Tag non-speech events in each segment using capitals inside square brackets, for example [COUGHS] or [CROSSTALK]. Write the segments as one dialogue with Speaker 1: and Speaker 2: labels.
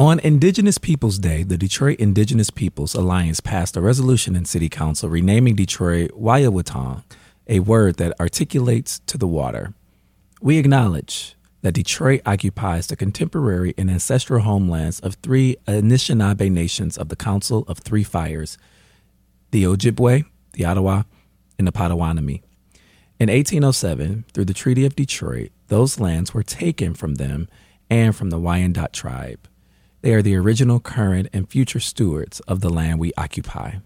Speaker 1: On Indigenous Peoples Day, the Detroit Indigenous Peoples Alliance passed a resolution in City Council renaming Detroit Wayawatong, a word that articulates to the water. We acknowledge that Detroit occupies the contemporary and ancestral homelands of three Anishinaabe nations of the Council of Three Fires the Ojibwe, the Ottawa, and the Potawatomi. In 1807, through the Treaty of Detroit, those lands were taken from them and from the Wyandot tribe. They are the original, current, and future stewards of the land we occupy.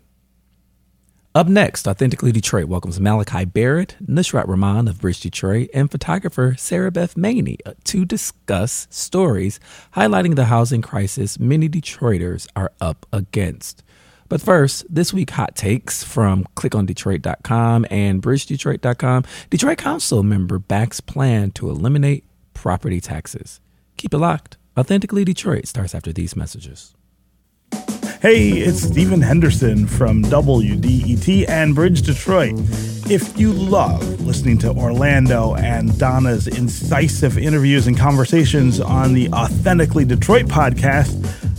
Speaker 1: Up next, Authentically Detroit welcomes Malachi Barrett, Nushrat Rahman of Bridge Detroit, and photographer Sarah Beth Maney uh, to discuss stories highlighting the housing crisis many Detroiters are up against. But first, this week hot takes from clickondetroit.com and bridgedetroit.com. Detroit Council member backs plan to eliminate property taxes. Keep it locked. Authentically Detroit starts after these messages.
Speaker 2: Hey, it's Stephen Henderson from WDET and Bridge Detroit. If you love listening to Orlando and Donna's incisive interviews and conversations on the Authentically Detroit podcast,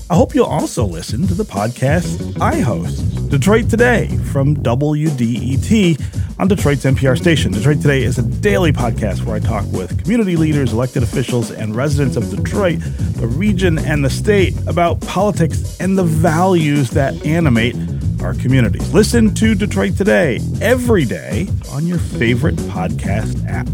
Speaker 2: I hope you'll also listen to the podcast I host, Detroit Today from WDET on Detroit's NPR station. Detroit Today is a daily podcast where I talk with community leaders, elected officials, and residents of Detroit, the region, and the state about politics and the values that animate our communities. Listen to Detroit Today every day on your favorite podcast app.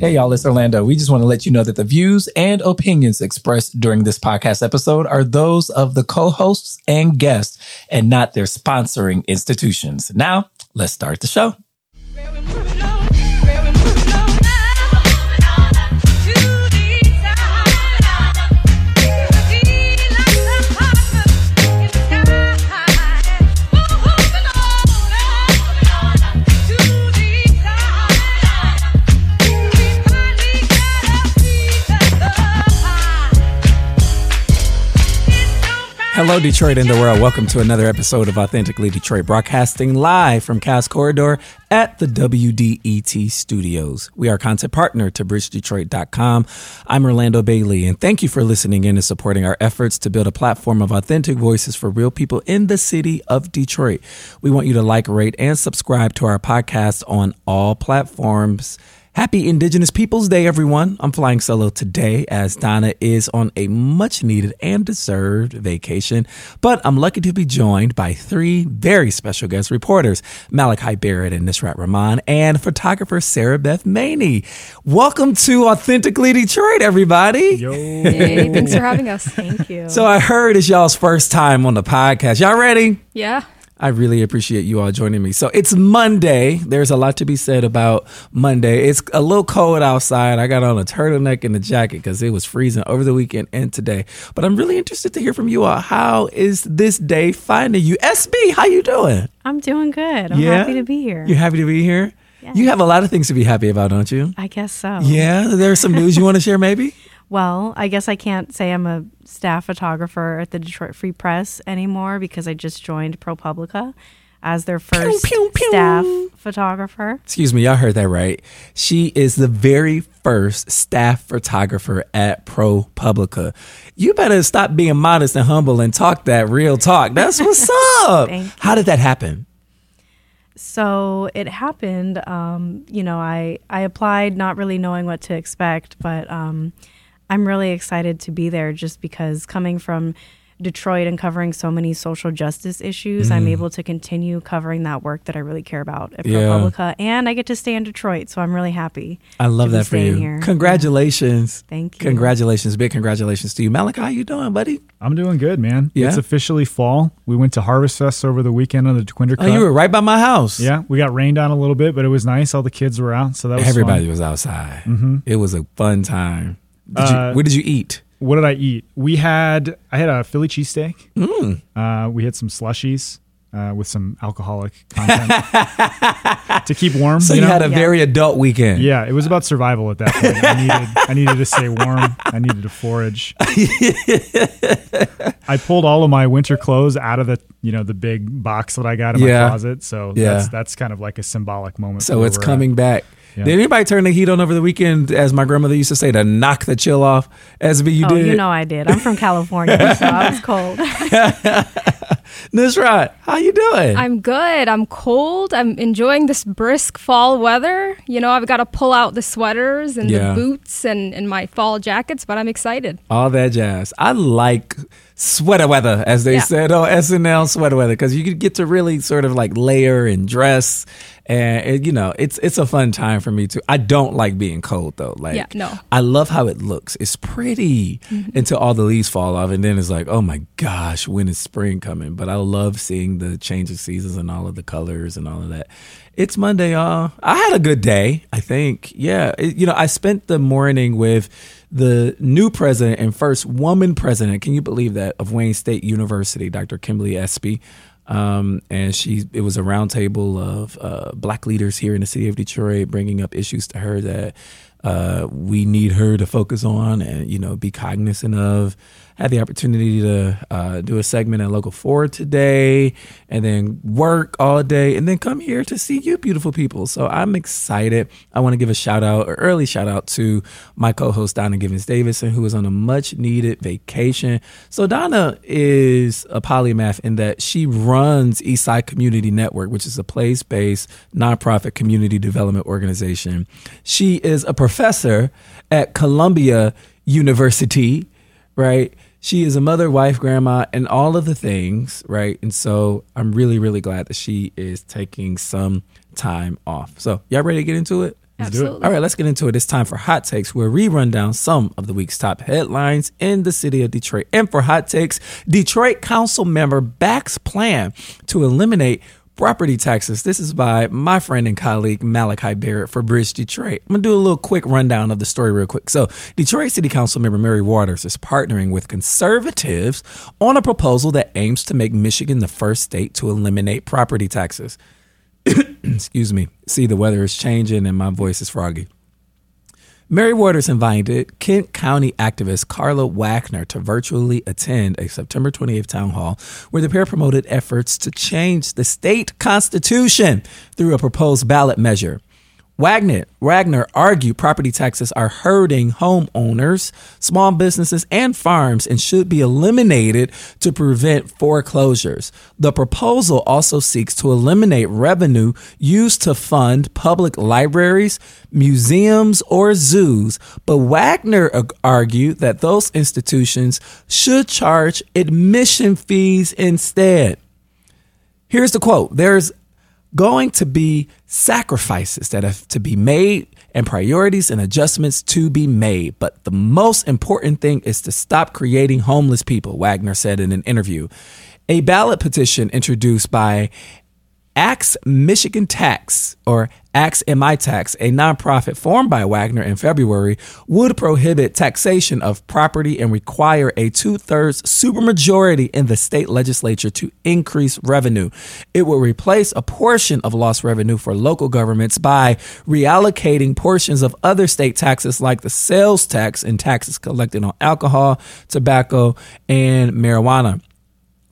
Speaker 1: Hey, y'all, it's Orlando. We just want to let you know that the views and opinions expressed during this podcast episode are those of the co hosts and guests and not their sponsoring institutions. Now, let's start the show. Hello, Detroit and the world. Welcome to another episode of Authentically Detroit, broadcasting live from Cass Corridor at the WDET studios. We are content partner to bridgedetroit.com. I'm Orlando Bailey, and thank you for listening in and supporting our efforts to build a platform of authentic voices for real people in the city of Detroit. We want you to like, rate, and subscribe to our podcast on all platforms. Happy Indigenous Peoples Day, everyone. I'm flying solo today as Donna is on a much needed and deserved vacation, but I'm lucky to be joined by three very special guest reporters Malachi Barrett and Nushrat Rahman, and photographer Sarah Beth Maney. Welcome to Authentically Detroit, everybody.
Speaker 3: Yo. Hey, thanks for [LAUGHS] having us.
Speaker 4: Thank you.
Speaker 1: So I heard it's y'all's first time on the podcast. Y'all ready?
Speaker 3: Yeah.
Speaker 1: I really appreciate you all joining me. So it's Monday. There's a lot to be said about Monday. It's a little cold outside. I got on a turtleneck and a jacket because it was freezing over the weekend and today. But I'm really interested to hear from you all. How is this day finding you? SB, how you doing?
Speaker 4: I'm doing good. I'm
Speaker 1: Yeah?
Speaker 4: happy to be here.
Speaker 1: You happy to be here?
Speaker 4: Yeah.
Speaker 1: You have a lot of things to be happy about, don't you?
Speaker 4: I guess so.
Speaker 1: Yeah. There's some news you want to share, maybe?
Speaker 4: Well, I guess I can't say I'm a staff photographer at the Detroit Free Press anymore because I just joined ProPublica as their first
Speaker 1: pew, pew.
Speaker 4: staff photographer.
Speaker 1: Excuse me, y'all heard that right. She is the very first staff photographer at ProPublica. You better stop being modest and humble and talk that real talk. That's what's [LAUGHS] up. How did that happen?
Speaker 4: So it happened. Um, you know, I I applied not really knowing what to expect, but um, I'm really excited to be there just because coming from Detroit and covering so many social justice issues, I'm able to continue covering that work that I really care about at
Speaker 1: Mm. Yeah.
Speaker 4: ProPublica, and I get to stay in Detroit, so I'm really happy.
Speaker 1: I love
Speaker 4: to be
Speaker 1: that for you.
Speaker 4: Here.
Speaker 1: Congratulations.
Speaker 4: Thank you.
Speaker 1: Congratulations. Big congratulations to you. Malachi, how you doing, buddy?
Speaker 3: I'm doing good, man.
Speaker 1: Yeah?
Speaker 3: It's officially fall. We went to Harvest Fest over the weekend on the Dequindre
Speaker 1: Oh,
Speaker 3: Cut.
Speaker 1: you were right by my house.
Speaker 3: yeah, we got rained on a little bit, but it was nice. All the kids were out, so that was
Speaker 1: Everybody
Speaker 3: fun.
Speaker 1: was outside. It was a fun time. Did
Speaker 3: Uh,
Speaker 1: you, what did you eat?
Speaker 3: What did I eat? We had I had a Philly cheesesteak.
Speaker 1: Mm.
Speaker 3: Uh, we had some slushies uh, with some alcoholic content [LAUGHS] to keep warm.
Speaker 1: So you,
Speaker 3: know?
Speaker 1: had a
Speaker 4: Yeah.
Speaker 1: very adult weekend.
Speaker 3: yeah, it was about survival at that point. I needed I needed to stay warm. I needed to forage. [LAUGHS] I pulled all of my winter clothes out of the you know the big box that I got in
Speaker 1: Yeah.
Speaker 3: my closet. So
Speaker 1: Yeah.
Speaker 3: that's that's kind of like a symbolic moment.
Speaker 1: So it's
Speaker 3: we're at.
Speaker 1: coming back.
Speaker 3: Yeah.
Speaker 1: Did anybody turn the heat on over the weekend, as my grandmother used to say, to knock the chill off? SB, you
Speaker 4: oh,
Speaker 1: did.
Speaker 4: you know I did. I'm from California, so I was [LAUGHS] cold. [LAUGHS]
Speaker 1: Nushrat, how you doing?
Speaker 5: I'm good. I'm cold. I'm enjoying this brisk fall weather. You know, I've got to pull out the sweaters and
Speaker 1: Yeah.
Speaker 5: the boots and, and my fall jackets, but I'm excited.
Speaker 1: All that jazz. I like sweater weather, as they
Speaker 5: Yeah.
Speaker 1: said on SNL sweater weather, because you could get to really sort of like layer and dress, and it, you know, it's it's a fun time for me too. I don't like being cold though. Like,
Speaker 5: Yeah, no.
Speaker 1: I love how it looks. It's pretty mm-hmm. until all the leaves fall off, and then it's like, oh my gosh, when is spring coming? But I love seeing the change of seasons and all of the colors and all of that. It's Monday, y'all. I had a good day. I think, yeah. It- you know, I spent the morning with the new president and first woman president. Can you believe that of Wayne State University, Dr. Kimberly Espy? Um, and she, it was a roundtable of uh, black leaders here in the city of Detroit, bringing up issues to her that uh, we need her to focus on and you know be cognizant of. Had the opportunity to uh, do a segment at Local Four today, and then work all day, and then come here to see you, beautiful people. So I'm excited. I want to give a shout out, or early shout out to my co-host Donna Givens Davidson, who is on a much needed vacation. So Donna is a polymath in that she runs Eastside Community Network, which is a place-based nonprofit community development organization. She is a professor at Columbia University, right? She is a mother, wife, grandma, and all of the things, right? And so I'm really, really glad that she is taking some time off. So, y'all ready to get into it?
Speaker 5: Absolutely.
Speaker 1: All right, let's get into it. It's time for Hot Takes, where we run down some of the week's top headlines in the city of Detroit. And for Hot Takes, Detroit Council member backs plan to eliminate property taxes. This is by my friend and colleague Malachi Barrett for Bridge Detroit. I'm gonna do a little quick rundown of the story real quick. So, Detroit City Council member Mary Waters is partnering with conservatives on a proposal that aims to make Michigan the first state to eliminate property taxes. [COUGHS] Excuse me. See, the weather is changing and my voice is froggy. Mary Waters invited Kent County activist Karla Wagner to virtually attend a September 28th town hall where the pair promoted efforts to change the state constitution through a proposed ballot measure. Wagner, Wagner argued property taxes are hurting homeowners, small businesses, and farms and should be eliminated to prevent foreclosures. The proposal also seeks to eliminate revenue used to fund public libraries, museums, or zoos, but Wagner ag- argued that those institutions should charge admission fees instead. Here's the quote There's going to be sacrifices that have to be made and priorities and adjustments to be made. But the most important thing is to stop creating homeless people, Wagner said in an interview. A ballot petition introduced by Axe Michigan Tax or Axe MI Tax, a nonprofit formed by Wagner in February, would prohibit taxation of property and require a two thirds supermajority in the state legislature to increase revenue. It would replace a portion of lost revenue for local governments by reallocating portions of other state taxes like the sales tax and taxes collected on alcohol, tobacco, and marijuana.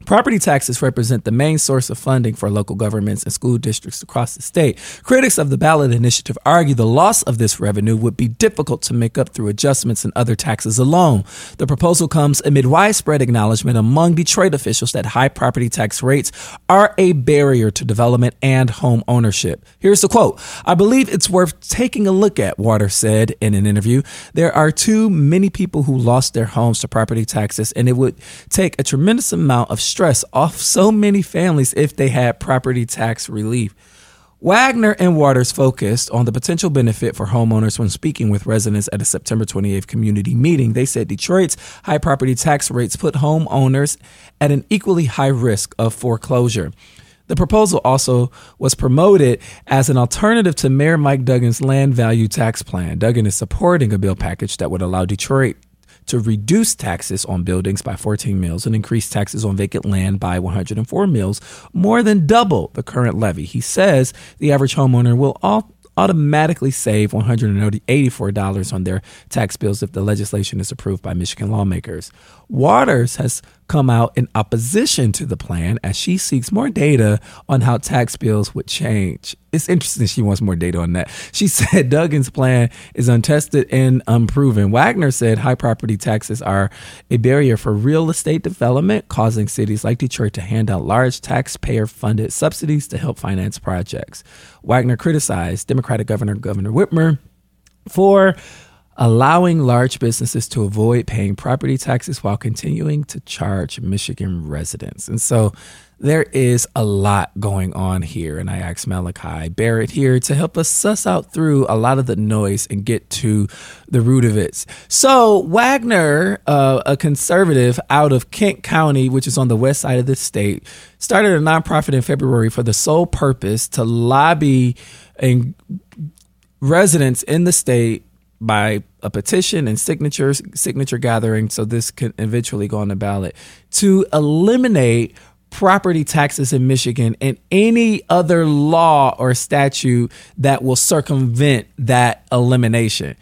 Speaker 1: Property taxes represent the main source of funding for local governments and school districts across the state. Critics of the ballot initiative argue the loss of this revenue would be difficult to make up through adjustments in other taxes alone. The proposal comes amid widespread acknowledgement among Detroit officials that high property tax rates are a barrier to development and home ownership. Here's the quote I believe it's worth taking a look at, Water said in an interview. There are too many people who lost their homes to property taxes, and it would take a tremendous amount of stress off so many families if they had property tax relief. Wagner and Waters focused on the potential benefit for homeowners when speaking with residents at a September 28th community meeting. They said Detroit's high property tax rates put homeowners at an equally high risk of foreclosure. The proposal also was promoted as an alternative to Mayor Mike Duggan's land value tax plan. Duggan is supporting a bill package that would allow Detroit to reduce taxes on buildings by 14 mills and increase taxes on vacant land by 104 mills, more than double the current levy. He says the average homeowner will all automatically save $184 on their tax bills if the legislation is approved by Michigan lawmakers. Waters has come out in opposition to the plan as she seeks more data on how tax bills would change. It's interesting she wants more data on that. She [LAUGHS] said Duggan's plan is untested and unproven. Wagner said high property taxes are a barrier for real estate development, causing cities like Detroit to hand out large taxpayer funded subsidies to help finance projects. Wagner criticized Democratic Governor Governor Whitmer for allowing large businesses to avoid paying property taxes while continuing to charge Michigan residents. And so there is a lot going on here. And I asked Malachi Barrett here to help us suss out through a lot of the noise and get to the root of it. So, Wagner, uh, a conservative out of Kent County, which is on the west side of the state, started a nonprofit in February for the sole purpose to lobby and residents in the state by a petition and signatures signature gathering so this can eventually go on the ballot to eliminate property taxes in Michigan and any other law or statute that will circumvent that elimination.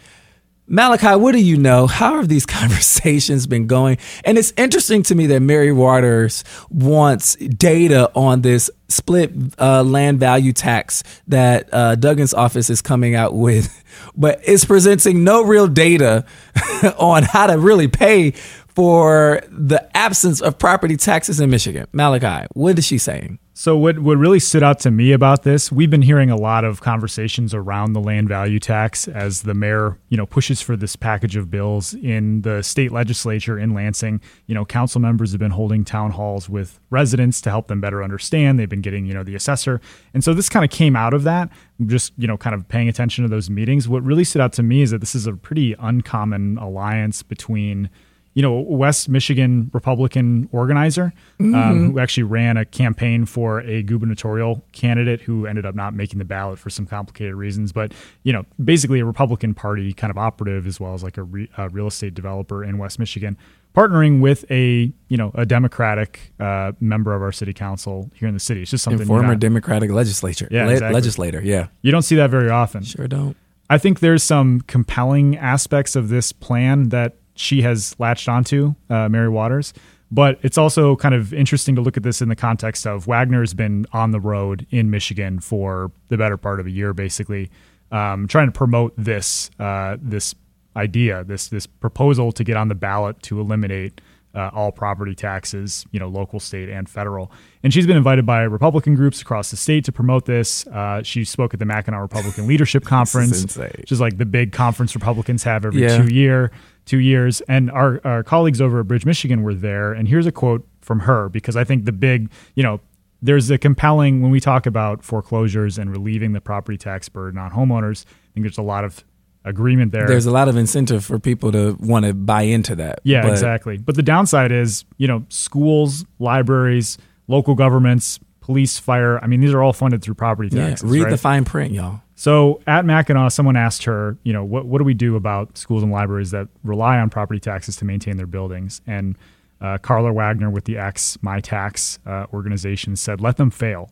Speaker 1: Malachi, what do you know? How have these [LAUGHS] conversations been going? And it's interesting to me that Mary Waters wants data on this split uh, land value tax that uh, Duggan's office is coming out with, [LAUGHS] but is presenting no real data [LAUGHS] on how to really pay for the absence of property taxes in Michigan. Malachi, what is she saying?
Speaker 3: So what what really stood out to me about this, we've been hearing a lot of conversations around the land value tax as the mayor, you know, pushes for this package of bills in the state legislature in Lansing. You know, council members have been holding town halls with residents to help them better understand. They've been getting, you know, the assessor. And so this kind of came out of that, just, you know, kind of paying attention to those meetings. What really stood out to me is that this is a pretty uncommon alliance between you know, West Michigan Republican organizer um, mm-hmm. um, who actually ran a campaign for a gubernatorial candidate who ended up not making the ballot for some complicated reasons. But, you know, basically a Republican Party kind of operative as well as like a, re- a real estate developer in West Michigan, partnering with a, you know, a Democratic uh, member of our city council here in the city. It's just something.
Speaker 1: And former not, Democratic legislature. Yeah, Le- exactly. legislator. Yeah.
Speaker 3: You don't see that very often.
Speaker 1: Sure don't.
Speaker 3: I think there's some compelling aspects of this plan that she has latched onto, uh, Mary Waters. But it's also kind of interesting to look at this in the context of Wagner's been on the road in Michigan for the better part of a year, basically, um, trying to promote this uh, this idea, this this proposal to get on the ballot to eliminate uh, all property taxes, you know, local, state, and federal. And she's been invited by Republican groups across the state to promote this. Uh, she spoke at the Mackinac Republican Leadership [LAUGHS] Conference, which is like the big conference Republicans have every yeah. two year two years. And our, our colleagues over at Bridge, Michigan were there. And here's a quote from her because I think the big, you know, there's a compelling, when we talk about foreclosures and relieving the property tax burden on homeowners, I think there's a lot of agreement there.
Speaker 1: There's a lot of incentive for people to want to buy into that.
Speaker 3: Yeah, but. exactly. But the downside is, you know, schools, libraries, local governments, police, fire. I mean, these are all funded through property taxes.
Speaker 1: Yeah, read
Speaker 3: right?
Speaker 1: the fine print, y'all.
Speaker 3: So at Mackinac, someone asked her, you know, what, what do we do about schools and libraries that rely on property taxes to maintain their buildings? And uh, Karla Wagner with the X My Tax uh, organization said, let them fail.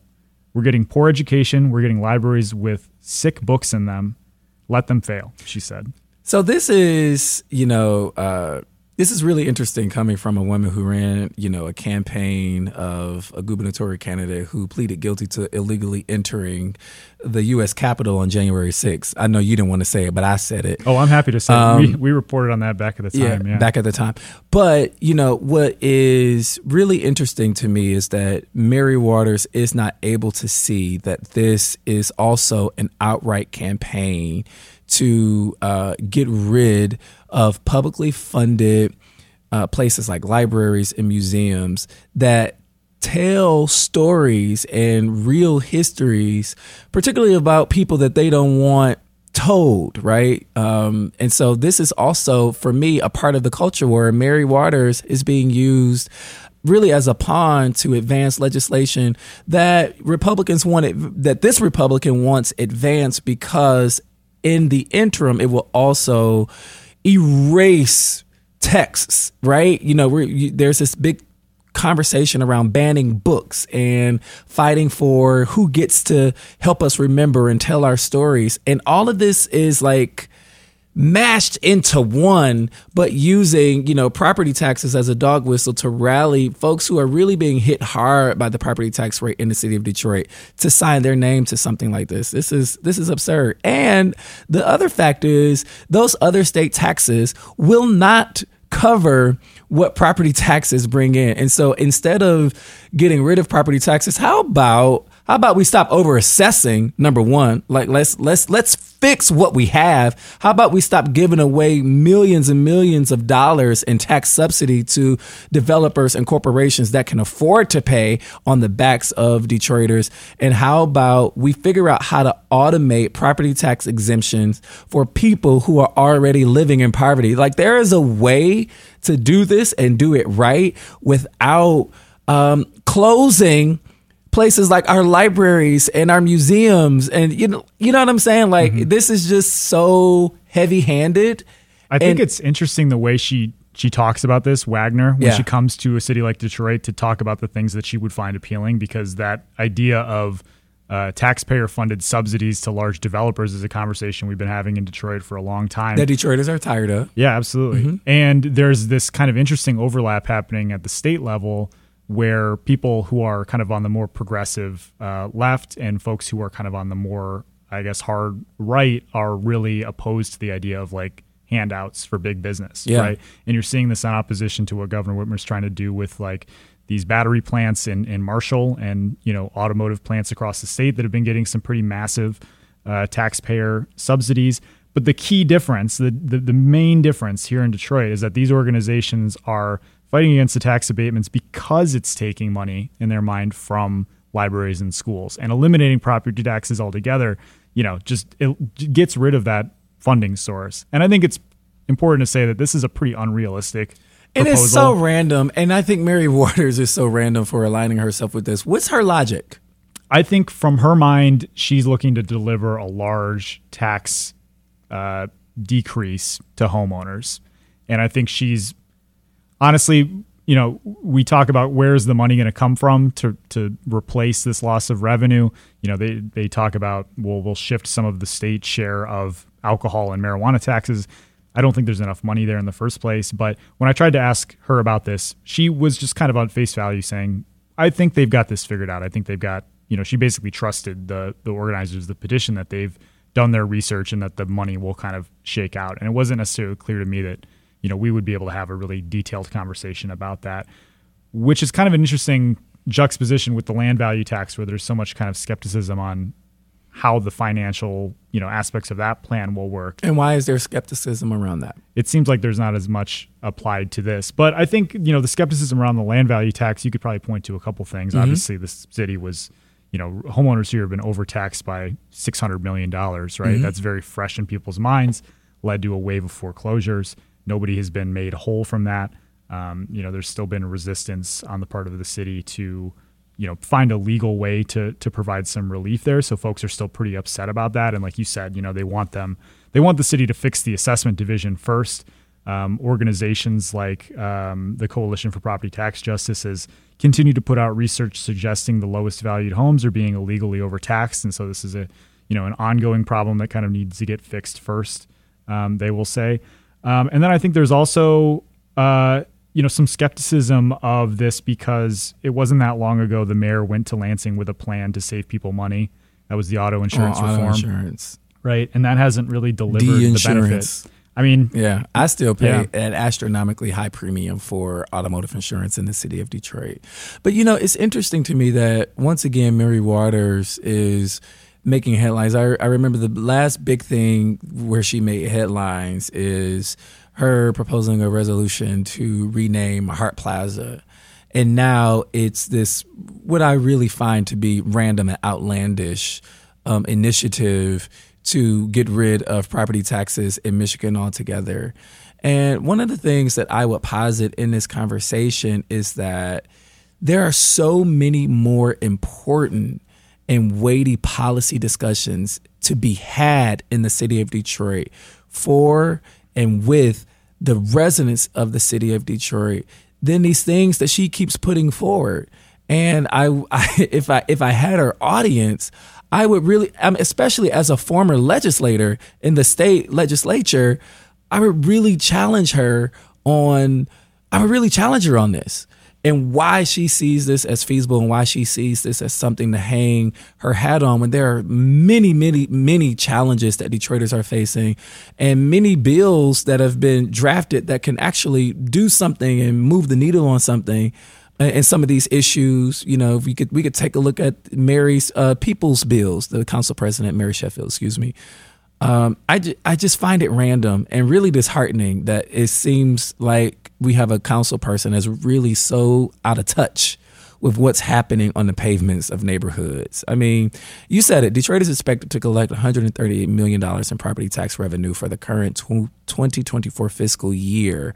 Speaker 3: We're getting poor education. We're getting libraries with sick books in them. Let them fail, she said.
Speaker 1: So this is, you know, uh, this is really interesting coming from a woman who ran, you know, a campaign of a gubernatorial candidate who pleaded guilty to illegally entering the U.S. Capitol on January 6th. I know you didn't want to say it, but I said it.
Speaker 3: Oh, I'm happy to say um, we, we reported on that back at the time. Yeah, yeah,
Speaker 1: back at the time. But, you know, what is really interesting to me is that Mary Waters is not able to see that this is also an outright campaign to uh, get rid of publicly funded uh, places like libraries and museums that tell stories and real histories, particularly about people that they don't want told, right? Um, and so this is also, for me, a part of the culture where Mary Waters is being used really as a pawn to advance legislation that Republicans wanted, that this Republican wants advanced because in the interim, it will also erase texts, right? You know, you, there's this big conversation around banning books and fighting for who gets to help us remember and tell our stories. And all of this is like mashed into one, but using, you know, property taxes as a dog whistle to rally folks who are really being hit hard by the property tax rate in the city of Detroit to sign their name to something like this. This is this is absurd. And the other fact is those other state taxes will not cover what property taxes bring in. And so instead of getting rid of property taxes, how about how about we stop over assessing number one? Like let's let's let's fix what we have. How about we stop giving away millions and millions of dollars in tax subsidy to developers and corporations that can afford to pay on the backs of Detroiters? And how about we figure out how to automate property tax exemptions for people who are already living in poverty? Like there is a way to do this and do it right without um, closing places like our libraries and our museums and you know you know what I'm saying like mm-hmm. this is just so heavy-handed
Speaker 3: I think and, it's interesting the way she she talks about this Wagner when yeah. she comes to a city like Detroit to talk about the things that she would find appealing because that idea of uh, taxpayer funded subsidies to large developers is a conversation we've been having in Detroit for a long time.
Speaker 1: That Detroiters are tired of.
Speaker 3: Yeah, absolutely. Mm-hmm. And there's this kind of interesting overlap happening at the state level where people who are kind of on the more progressive uh, left and folks who are kind of on the more, I guess, hard right are really opposed to the idea of like handouts for big business, yeah. right? And you're seeing this in opposition to what Governor Whitmer's trying to do with like these battery plants in, in Marshall and you know automotive plants across the state that have been getting some pretty massive uh, taxpayer subsidies. But the key difference, the, the the main difference here in Detroit is that these organizations are fighting against the tax abatements because it's taking money in their mind from libraries and schools. And eliminating property taxes altogether you know just it gets rid of that funding source. And i think it's important to say that this is a pretty unrealistic
Speaker 1: it is so random. And i think mary [LAUGHS] waters is so random for aligning herself with this. What's her logic?
Speaker 3: I think from her mind she's looking to deliver a large tax uh, decrease to homeowners and i think she's honestly, you know, we talk about where's the money going to come from to to replace this loss of revenue. You know, they they talk about well, we'll shift some of the state share of alcohol and marijuana taxes. I don't think there's enough money there in the first place. But when I tried to ask her about this, she was just kind of on face value saying, I think they've got this figured out. I think they've got, you know, she basically trusted the the organizers the petition that they've done their research and that the money will kind of shake out. And it wasn't necessarily clear to me that you know, we would be able to have a really detailed conversation about that, which is kind of an interesting juxtaposition with the land value tax, where there's so much kind of skepticism on how the financial, you know, aspects of that plan will work.
Speaker 1: And why is there skepticism around that?
Speaker 3: It seems like there's not as much applied to this. But I think, you know, the skepticism around the land value tax, you could probably point to a couple things. Mm-hmm. Obviously, the city was you know, homeowners here have been overtaxed by $600 million, right? Mm-hmm. That's very fresh in people's minds, led to a wave of foreclosures. Nobody has been made whole from that. Um, you know, there's still been resistance on the part of the city to, you know, find a legal way to to provide some relief there. So folks are still pretty upset about that. And like you said, you know, they want them, they want the city to fix the assessment division first. Um, organizations like um, the Coalition for Property Tax Justice has continued to put out research suggesting the lowest valued homes are being illegally overtaxed, and so this is a you know an ongoing problem that kind of needs to get fixed first. Um, they will say. Um, and then I think there's also uh, you know some skepticism of this because it wasn't that long ago the mayor went to Lansing with a plan to save people money. That was the auto insurance oh, reform,
Speaker 1: auto insurance.
Speaker 3: right? And that hasn't really delivered the benefit. I mean,
Speaker 1: yeah, I still pay yeah. an astronomically high premium for automotive insurance in the city of Detroit. But you know, it's interesting to me that once again, Mary Waters is making headlines. I, I remember the last big thing where she made headlines is her proposing a resolution to rename Hart Plaza. And now it's this, what I really find to be random and outlandish um, initiative to get rid of property taxes in Michigan altogether. And one of the things that I would posit in this conversation is that there are so many more important and weighty policy discussions to be had in the city of Detroit for and with the residents of the city of Detroit than these things that she keeps putting forward. And I, [LAUGHS] I if I if I had her audience, I would really, especially as a former legislator in the state legislature, I would really challenge her on, I would really challenge her on this and why she sees this as feasible and why she sees this as something to hang her hat on when there are many, many, many challenges that Detroiters are facing and many bills that have been drafted that can actually do something and move the needle on something and some of these issues, you know, we could we could take a look at Mary's uh, People's Bills, the council president Mary Sheffield, excuse me. Um, I, ju- I just find it random and really disheartening that it seems like we have a council person that's really so out of touch with what's happening on the pavements of neighborhoods. I mean, you said it. Detroit is expected to collect $138 million in property tax revenue for the current 2024 fiscal year.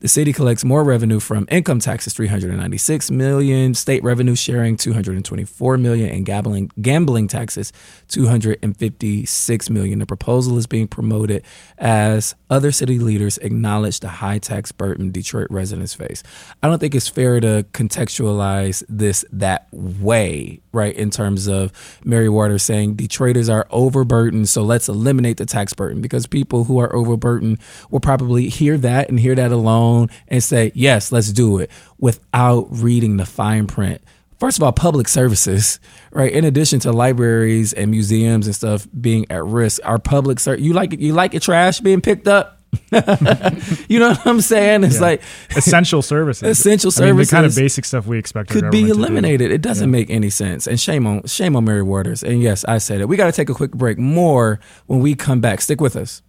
Speaker 1: The city collects more revenue from income taxes, 396 million, state revenue sharing, 224 million, and gambling gambling taxes, 256 million. The proposal is being promoted as other city leaders acknowledge the high tax burden Detroit residents face. I don't think it's fair to contextualize this that way, right? In terms of Mary Waters saying Detroiters are overburdened, so let's eliminate the tax burden because people who are overburdened will probably hear that and hear that alone and say, yes, let's do it without reading the fine print. First of all, public services, right? In addition to libraries and museums and stuff being at risk, our public ser- you like you like your trash being picked up? [LAUGHS] you know what I'm saying? It's yeah. like
Speaker 3: essential services. [LAUGHS]
Speaker 1: Essential services. I mean,
Speaker 3: the kind of basic stuff we expect
Speaker 1: could be eliminated. It doesn't yeah. make any sense. And shame on shame on Mary Waters. And yes, I said it. We got to take a quick break. More when we come back. Stick with us.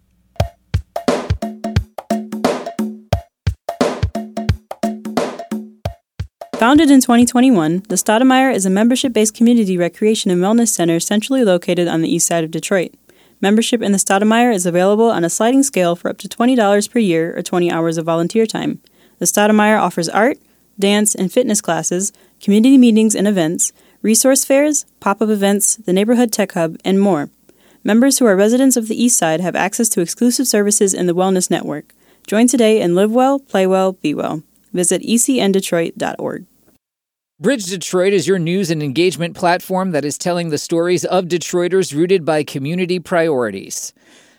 Speaker 6: Founded in 2021, the Stoudamire is a membership based community recreation and wellness center centrally located on the east side of Detroit. Membership in the Stoudamire is available on a sliding scale for up to $20 per year or 20 hours of volunteer time. The Stoudamire offers art, dance, and fitness classes, community meetings and events, resource fairs, pop up events, the Neighborhood Tech Hub, and more. Members who are residents of the East Side have access to exclusive services in the Wellness Network. Join today and live well, play well, be well. Visit ecndetroit.org.
Speaker 7: Bridge Detroit is your news and engagement platform that is telling the stories of Detroiters rooted by community priorities.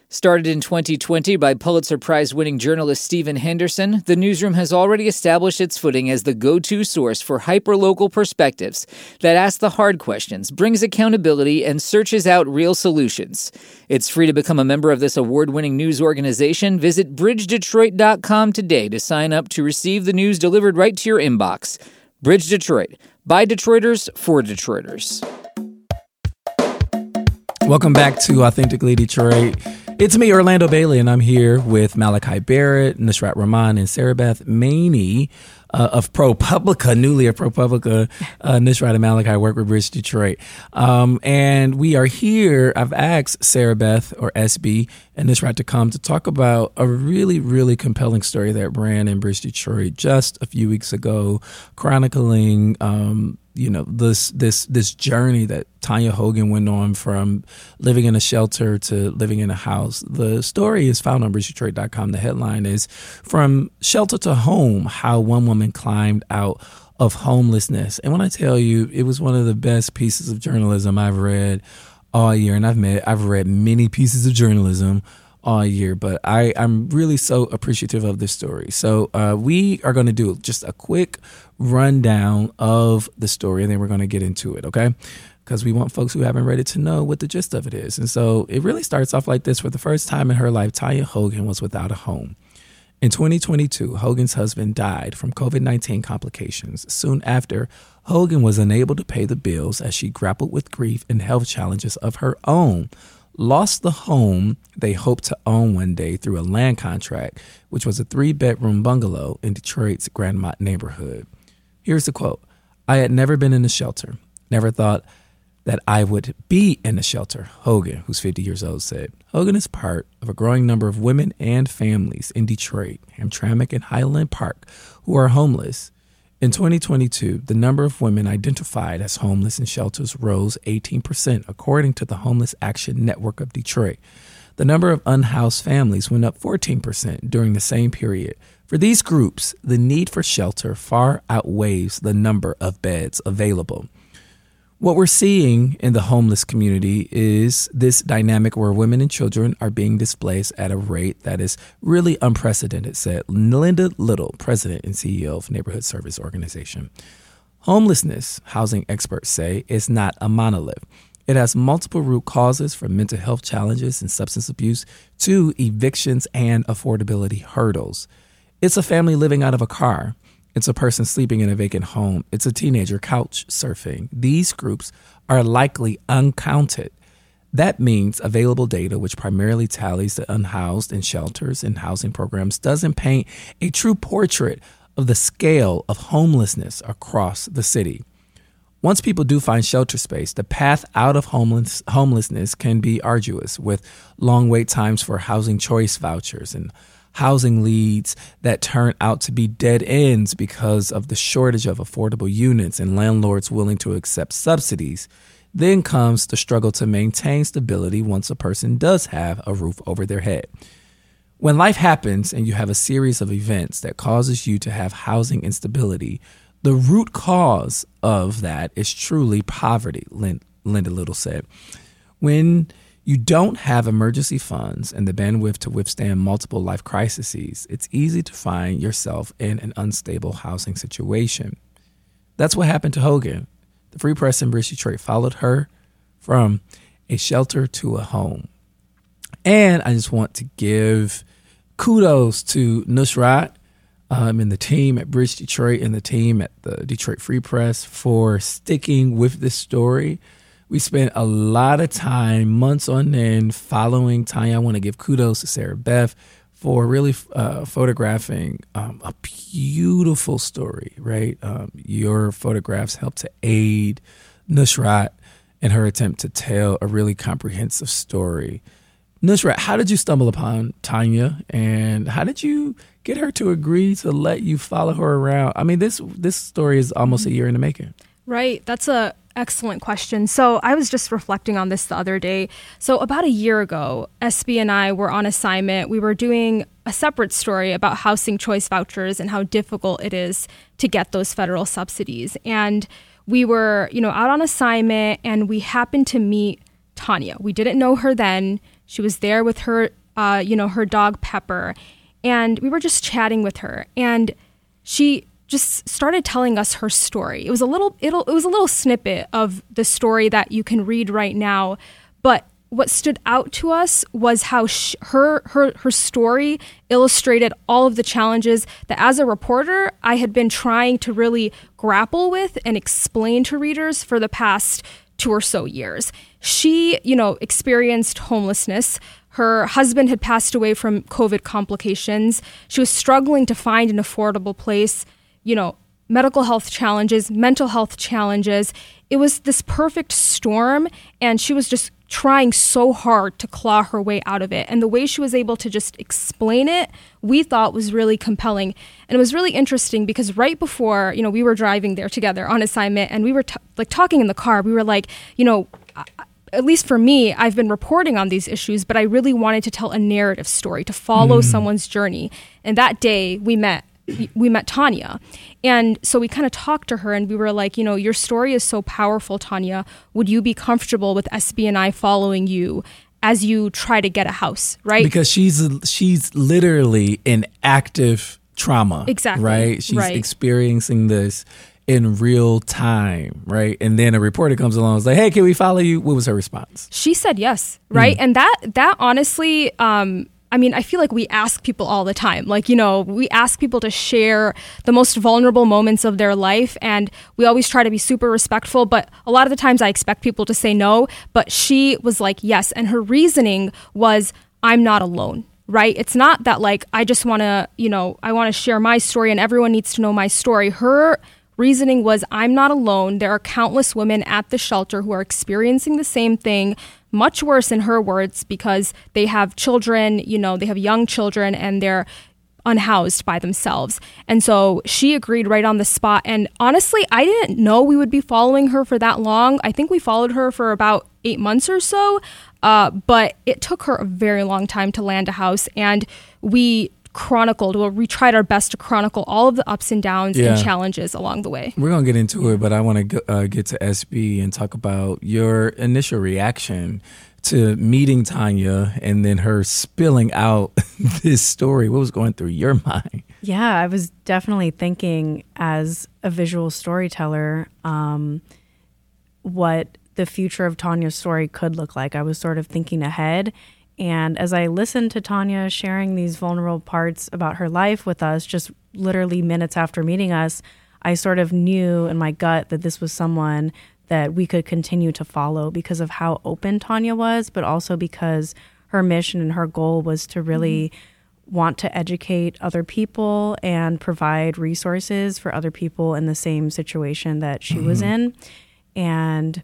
Speaker 7: Started in 2020 by Pulitzer Prize winning journalist Stephen Henderson, the newsroom has already established its footing as the go to source for hyperlocal perspectives that ask the hard questions, brings accountability, and searches out real solutions. It's free to become a member of this award winning news organization. Visit bridgedetroit.com today to sign up to receive the news delivered right to your inbox. Bridge Detroit, by Detroiters for Detroiters.
Speaker 1: Welcome back to Authentically Detroit. It's me, Orlando Bailey, and I'm here with Malachi Barrett, Nushrat Rahman, and Sarah Beth Maney uh, of ProPublica, newly of ProPublica, uh, and Malachi work with Bridge Detroit. Um, and we are here. I've asked Sarah Beth or SB and Nushrat to come to talk about a really, really compelling story that ran in Bridge Detroit just a few weeks ago, chronicling um, you know this this this journey that Tonya Hogan went on from living in a shelter to living in a house. The story is found on bridgedetroit.com. The headline is From Shelter to Home How One Woman Climbed Out of Homelessness. And when I tell you, it was one of the best pieces of journalism I've read all year. And I've met, I've read many pieces of journalism all year, but I, I'm really so appreciative of this story. So uh, we are going to do just a quick rundown of the story, and then we're going to get into it, okay? Because we want folks who haven't read it to know what the gist of it is. And so it really starts off like this For the first time in her life, Tonya Hogan was without a home. In 2022, Hogan's husband died from COVID 19 complications. Soon after, Hogan was unable to pay the bills as she grappled with grief and health challenges of her own lost the home they hoped to own one day through a land contract, which was a three bedroom bungalow in Detroit's Grandmont neighborhood. Here's the quote I had never been in a shelter, never thought that I would be in a shelter, Hogan, who's 50 years old, said. Hogan is part of a growing number of women and families in Detroit, Hamtramck, and Highland Park who are homeless in 2022, the number of women identified as homeless in shelters rose 18%, according to the Homeless Action Network of Detroit. The number of unhoused families went up 14% during the same period. For these groups, the need for shelter far outweighs the number of beds available. What we're seeing in the homeless community is this dynamic where women and children are being displaced at a rate that is really unprecedented, said Linda Little, president and CEO of Neighborhood Service Organization. Homelessness, housing experts say, is not a monolith. It has multiple root causes from mental health challenges and substance abuse to evictions and affordability hurdles. It's a family living out of a car. It's a person sleeping in a vacant home. It's a teenager couch surfing. These groups are likely uncounted. That means available data, which primarily tallies the unhoused in shelters and housing programs, doesn't paint a true portrait of the scale of homelessness across the city. Once people do find shelter space, the path out of homeless, homelessness can be arduous with long wait times for housing choice vouchers and housing leads that turn out to be dead ends because of the shortage of affordable units and landlords willing to accept subsidies. Then comes the struggle to maintain stability once a person does have a roof over their head. When life happens and you have a series of events that causes you to have housing instability, the root cause of that is truly poverty, Linda Little said. When you don't have emergency funds and the bandwidth to withstand multiple life crises, it's easy to find yourself in an unstable housing situation. That's what happened to Hogan. The Free Press in Bridge Detroit followed her from a shelter to a home. And I just want to give kudos to Nushrat um, and the team at Bridge Detroit and the team at the Detroit Free Press for sticking with this story we spent a lot of time, months on end, following Tonya. I want to give kudos to Sarah Beth for really uh, photographing um, a beautiful story, right? Um, your photographs helped to aid Nushrat in her attempt to tell a really comprehensive story. Nushrat, how did you stumble upon Tonya, and how did you get her to agree to let you follow her around? I mean, this this story is almost a year in the making.
Speaker 5: Right. That's a Excellent question. So I was just reflecting on this the other day. So about a year ago, SB and I were on assignment. We were doing a separate story about housing choice vouchers and how difficult it is to get those federal subsidies. And we were, you know, out on assignment and we happened to meet Tonya. We didn't know her then. She was there with her, uh, you know, her dog Pepper, and we were just chatting with her. And she just started telling us her story. It was a little it was a little snippet of the story that you can read right now, but what stood out to us was how she, her her her story illustrated all of the challenges that as a reporter I had been trying to really grapple with and explain to readers for the past two or so years. She, you know, experienced homelessness. Her husband had passed away from COVID complications. She was struggling to find an affordable place you know, medical health challenges, mental health challenges. It was this perfect storm, and she was just trying so hard to claw her way out of it. And the way she was able to just explain it, we thought was really compelling. And it was really interesting because right before, you know, we were driving there together on assignment and we were t- like talking in the car, we were like, you know, at least for me, I've been reporting on these issues, but I really wanted to tell a narrative story to follow mm. someone's journey. And that day we met we met Tonya. And so we kind of talked to her and we were like, you know, your story is so powerful, Tonya. Would you be comfortable with SB and I following you as you try to get a house, right?
Speaker 1: Because she's she's literally in active trauma.
Speaker 5: Exactly.
Speaker 1: Right? She's
Speaker 5: right.
Speaker 1: experiencing this in real time, right? And then a reporter comes along and is like, "Hey, can we follow you?" What was her response?
Speaker 5: She said yes, right? Mm. And that that honestly um I mean, I feel like we ask people all the time. Like, you know, we ask people to share the most vulnerable moments of their life, and we always try to be super respectful. But a lot of the times I expect people to say no. But she was like, yes. And her reasoning was, I'm not alone. Right? It's not that, like, I just want to, you know, I want to share my story and everyone needs to know my story. Her reasoning was, I'm not alone. There are countless women at the shelter who are experiencing the same thing much worse in her words because they have children, you know, they have young children and they're unhoused by themselves. And so she agreed right on the spot. And honestly, I didn't know we would be following her for that long. I think we followed her for about eight months or so. Uh, but it took her a very long time to land a house. And we chronicled. Well, we tried our best to chronicle all of the ups and downs
Speaker 1: Yeah.
Speaker 5: and challenges along the way.
Speaker 1: We're gonna get into it, but I want to uh, get to SB and talk about your initial reaction to meeting Tonya and then her spilling out [LAUGHS] this story. What was going through your mind?
Speaker 4: Yeah, I was definitely thinking as a visual storyteller um, what the future of Tonya's story could look like. I was sort of thinking ahead. And as I listened to Tonya sharing these vulnerable parts about her life with us, just literally minutes after meeting us, I sort of knew in my gut that this was someone that we could continue to follow because of how open Tonya was, but also because her mission and her goal was to really mm-hmm. want to educate other people and provide resources for other people in the same situation that she was mm-hmm. in. And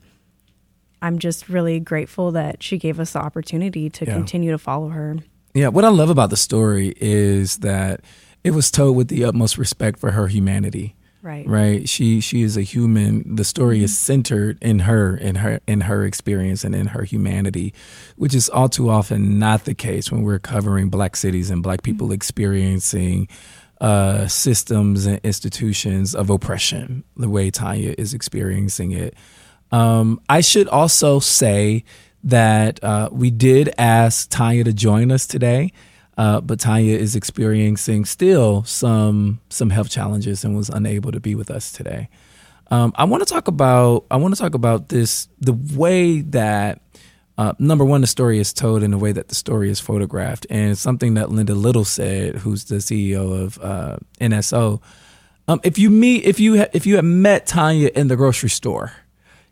Speaker 4: I'm just really grateful that she gave us the opportunity to
Speaker 1: Yeah.
Speaker 4: continue to follow her.
Speaker 1: Yeah, what I love about the story is that it was told with the utmost respect for her humanity.
Speaker 4: Right.
Speaker 1: Right. She she is a human. The story is centered in her, in her in her experience and in her humanity, which is all too often not the case when we're covering black cities and black people experiencing uh, systems and institutions of oppression the way Tonya is experiencing it. Um, I should also say that uh, we did ask Tonya to join us today, uh, but Tonya is experiencing still some some health challenges and was unable to be with us today. Um, I want to talk about I want to talk about this the way that uh, number one the story is told and the way that the story is photographed and something that Linda Little said, who's the CEO of uh, NSO. Um, if you meet if you ha- if you had met Tonya in the grocery store,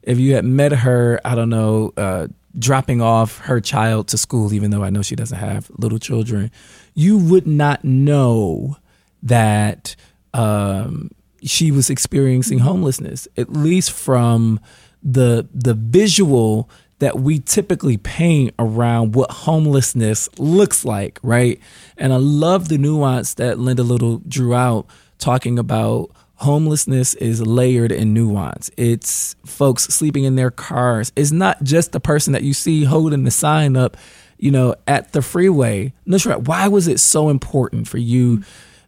Speaker 1: if you had met her, I don't know, uh, dropping off her child to school, even though I know she doesn't have little children, you would not know that um, she was experiencing homelessness, at least from the the visual that we typically paint around what homelessness looks like, right? And I love the nuance that Linda Little drew out talking about homelessness is layered in nuance. It's folks sleeping in their cars. It's not just the person that you see holding the sign up, you know, at the freeway. Nushrat, why was it so important for you,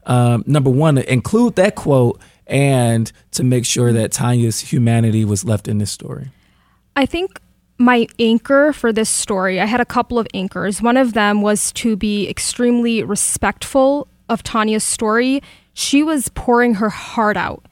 Speaker 1: um, number one, to include that quote and to make sure that Tonya's humanity was left in this story?
Speaker 5: I think my anchor for this story, I had a couple of anchors. One of them was to be extremely respectful of Tonya's story. She was pouring her heart out.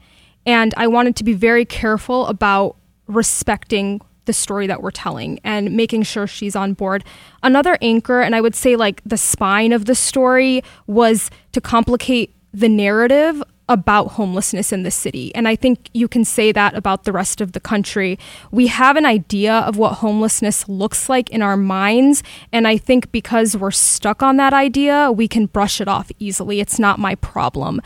Speaker 5: And I wanted to be very careful about respecting the story that we're telling and making sure she's on board. Another anchor, and I would say like the spine of the story, was to complicate the narrative about homelessness in the city. And I think you can say that about the rest of the country. We have an idea of what homelessness looks like in our minds. And I think because we're stuck on that idea, we can brush it off easily. It's not my problem.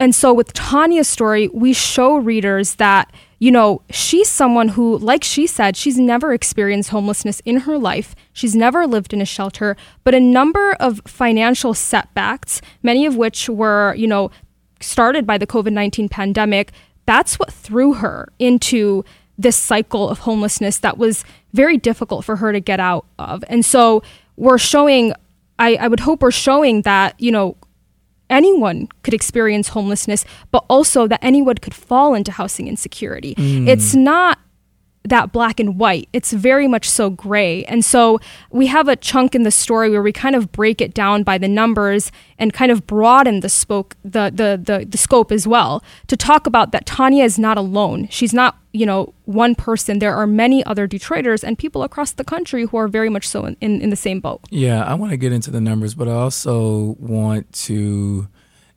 Speaker 5: And so with Tonya's story, we show readers that, you know, she's someone who, like she said, she's never experienced homelessness in her life. She's never lived in a shelter, but a number of financial setbacks, many of which were, you know, started by the COVID 19 pandemic, that's what threw her into this cycle of homelessness that was very difficult for her to get out of. And so we're showing, I, I would hope we're showing that, you know, anyone could experience homelessness, but also that anyone could fall into housing insecurity. Mm. It's not that black and white. It's very much so gray. And so we have a chunk in the story where we kind of break it down by the numbers and kind of broaden the spoke the the the, the scope as well to talk about that Tonya is not alone. She's not, you know, one person. There are many other Detroiters and people across the country who are very much so in, in, in the same boat.
Speaker 1: Yeah, I want to get into the numbers, but I also want to,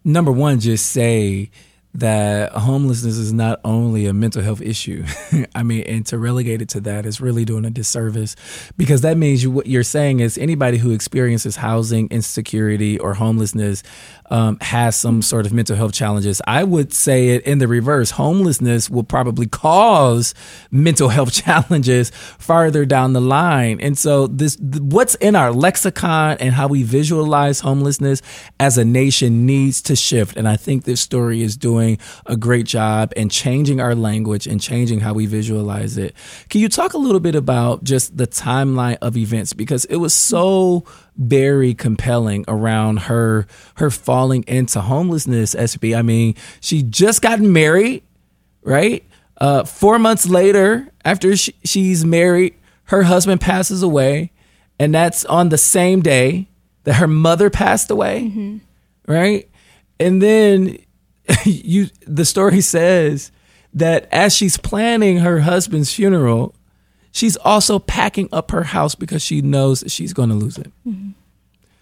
Speaker 1: number one, just say that homelessness is not only a mental health issue. [LAUGHS] I mean, and to relegate it to that is really doing a disservice because that means you, what you're saying is anybody who experiences housing insecurity or homelessness um, has some sort of mental health challenges. I would say it in the reverse. Homelessness will probably cause mental health [LAUGHS] challenges farther down the line. And so this what's in our lexicon and how we visualize homelessness as a nation needs to shift. And I think this story is doing doing a great job and changing our language and changing how we visualize it. Can you talk a little bit about just the timeline of events because it was so very compelling around her her falling into homelessness. SB, I mean, she just got married, right? Uh, four months later, after she, she's married, her husband passes away, and that's on the same day that her mother passed away, mm-hmm. right? And then [LAUGHS] you, the story says that as she's planning her husband's funeral, she's also packing up her house because she knows that she's going to lose it. Mm-hmm.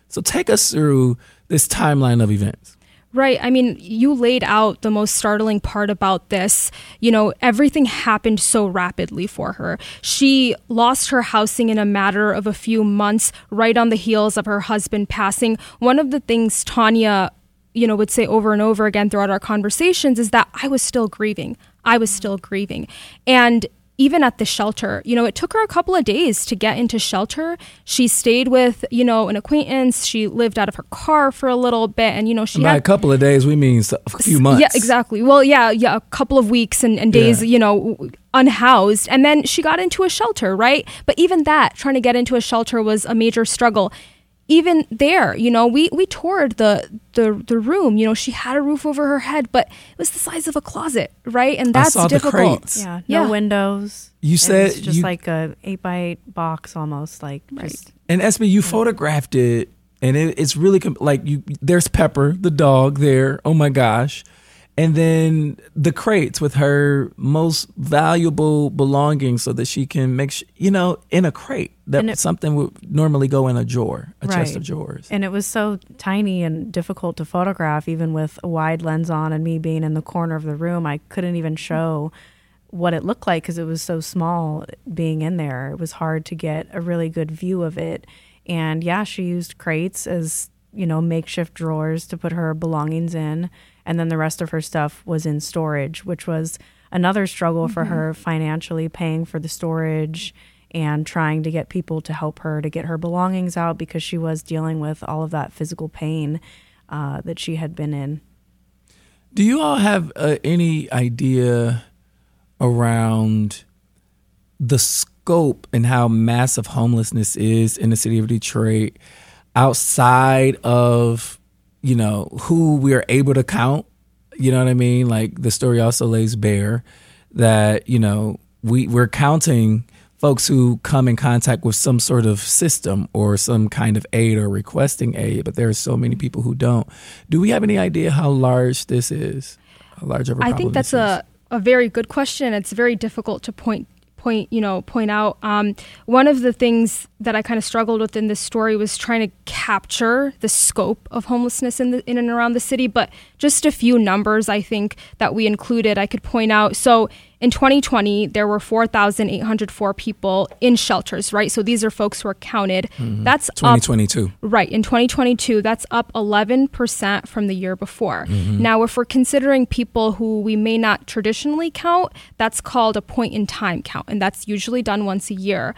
Speaker 1: So take us through this timeline of events.
Speaker 5: Right. I mean, you laid out the most startling part about this. You know, everything happened so rapidly for her. She lost her housing in a matter of a few months, right on the heels of her husband passing. One of the things Tonya, you know, would say over and over again throughout our conversations is that I was still grieving. I was still grieving. And even at the shelter, you know, it took her a couple of days to get into shelter. She stayed with, you know, an acquaintance. She lived out of her car for a little bit, and you know, she
Speaker 1: by
Speaker 5: had,
Speaker 1: a couple of days we mean a few months.
Speaker 5: Yeah, exactly. Well, yeah, yeah, a couple of weeks and, and days, yeah. you know, unhoused, and then she got into a shelter, right? But even that, trying to get into a shelter was a major struggle even there, you know, we we toured the the the room. You know, she had a roof over her head, but it was the size of a closet, right? And that's difficult.
Speaker 4: Yeah, no yeah. windows.
Speaker 1: You said it's
Speaker 4: just
Speaker 1: you,
Speaker 4: like a eight by eight box, almost like
Speaker 5: right.
Speaker 4: Just,
Speaker 1: and SB, you yeah. photographed it, and it, it's really like you. There's Pepper, the dog, there. Oh my gosh, and then the crates with her most valuable belongings so that she can make sure, you know, in a crate that it, something would normally go in a drawer, a right. chest of drawers.
Speaker 4: And it was so tiny and difficult to photograph, even with a wide lens on and me being in the corner of the room. I couldn't even show what it looked like because it was so small being in there. It was hard to get a really good view of it. And yeah, she used crates as, you know, makeshift drawers to put her belongings in and then the rest of her stuff was in storage, which was another struggle mm-hmm. for her financially paying for the storage and trying to get people to help her to get her belongings out because she was dealing with all of that physical pain uh, that she had been in.
Speaker 1: Do you all have uh, any idea around the scope and how massive homelessness is in the city of Detroit outside of you know, who we are able to count. You know what I mean? Like the story also lays bare that, you know, we, we're counting folks who come in contact with some sort of system or some kind of aid or requesting aid, but there are so many people who don't. Do we have any idea how large this is? How large of a
Speaker 5: I think that's a, a very good question. It's very difficult to point point you know point out um, one of the things that i kind of struggled with in this story was trying to capture the scope of homelessness in the in and around the city but just a few numbers i think that we included i could point out. So in 2020, there were 4,804 people in shelters, right? So these are folks who are counted.
Speaker 1: Mm-hmm. That's 2022.
Speaker 5: Up, right. In 2022, that's up 11% from the year before. Mm-hmm. Now, if we're considering people who we may not traditionally count, that's called a point in time count, and that's usually done once a year.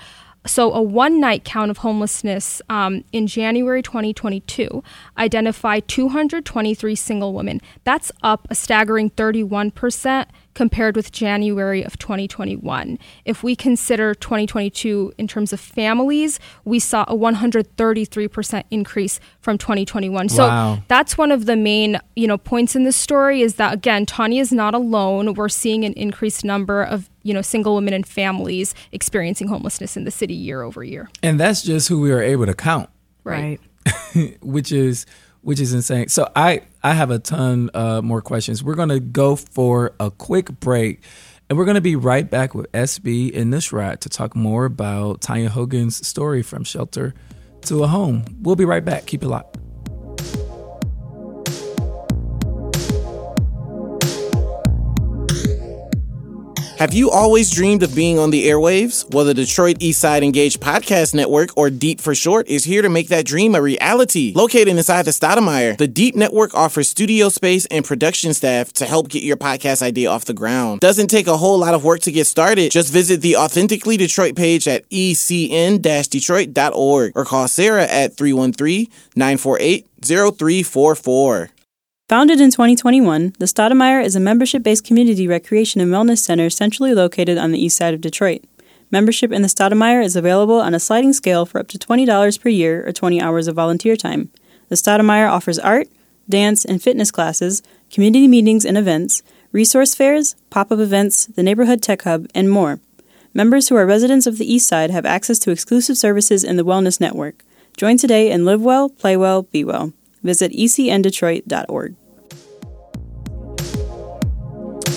Speaker 5: So, a one night count of homelessness um, in January 2022 identified 223 single women. That's up a staggering 31% compared with January of 2021. If we consider 2022 in terms of families, we saw a 133% increase from 2021. So wow. that's one of the main, you know, points in this story is that again, Tonya is not alone. We're seeing an increased number of, you know, single women and families experiencing homelessness in the city year over year.
Speaker 1: And that's just who we are able to count.
Speaker 4: Right. [LAUGHS]
Speaker 1: Which is which is insane. So I I have a ton uh, more questions. We're gonna go for a quick break, and we're gonna be right back with SB in this ride to talk more about Tonya Hogan's story from shelter to a home. We'll be right back. Keep it locked.
Speaker 8: Have you always dreamed of being on the airwaves? Well, the Detroit Eastside Engage Podcast Network, or DEEP for short, is here to make that dream a reality. Located inside the Stoudamire, the DEEP Network offers studio space and production staff to help get your podcast idea off the ground. Doesn't take a whole lot of work to get started. Just visit the Authentically Detroit page at ecn-detroit.org or call Sarah at 313 948 0344.
Speaker 6: Founded in 2021, the Stoudamire is a membership based community recreation and wellness center centrally located on the east side of Detroit. Membership in the Stoudamire is available on a sliding scale for up to $20 per year or 20 hours of volunteer time. The Stoudamire offers art, dance, and fitness classes, community meetings and events, resource fairs, pop up events, the neighborhood tech hub, and more. Members who are residents of the East Side have access to exclusive services in the Wellness Network. Join today and live well, play well, be well. Visit ecndetroit.org.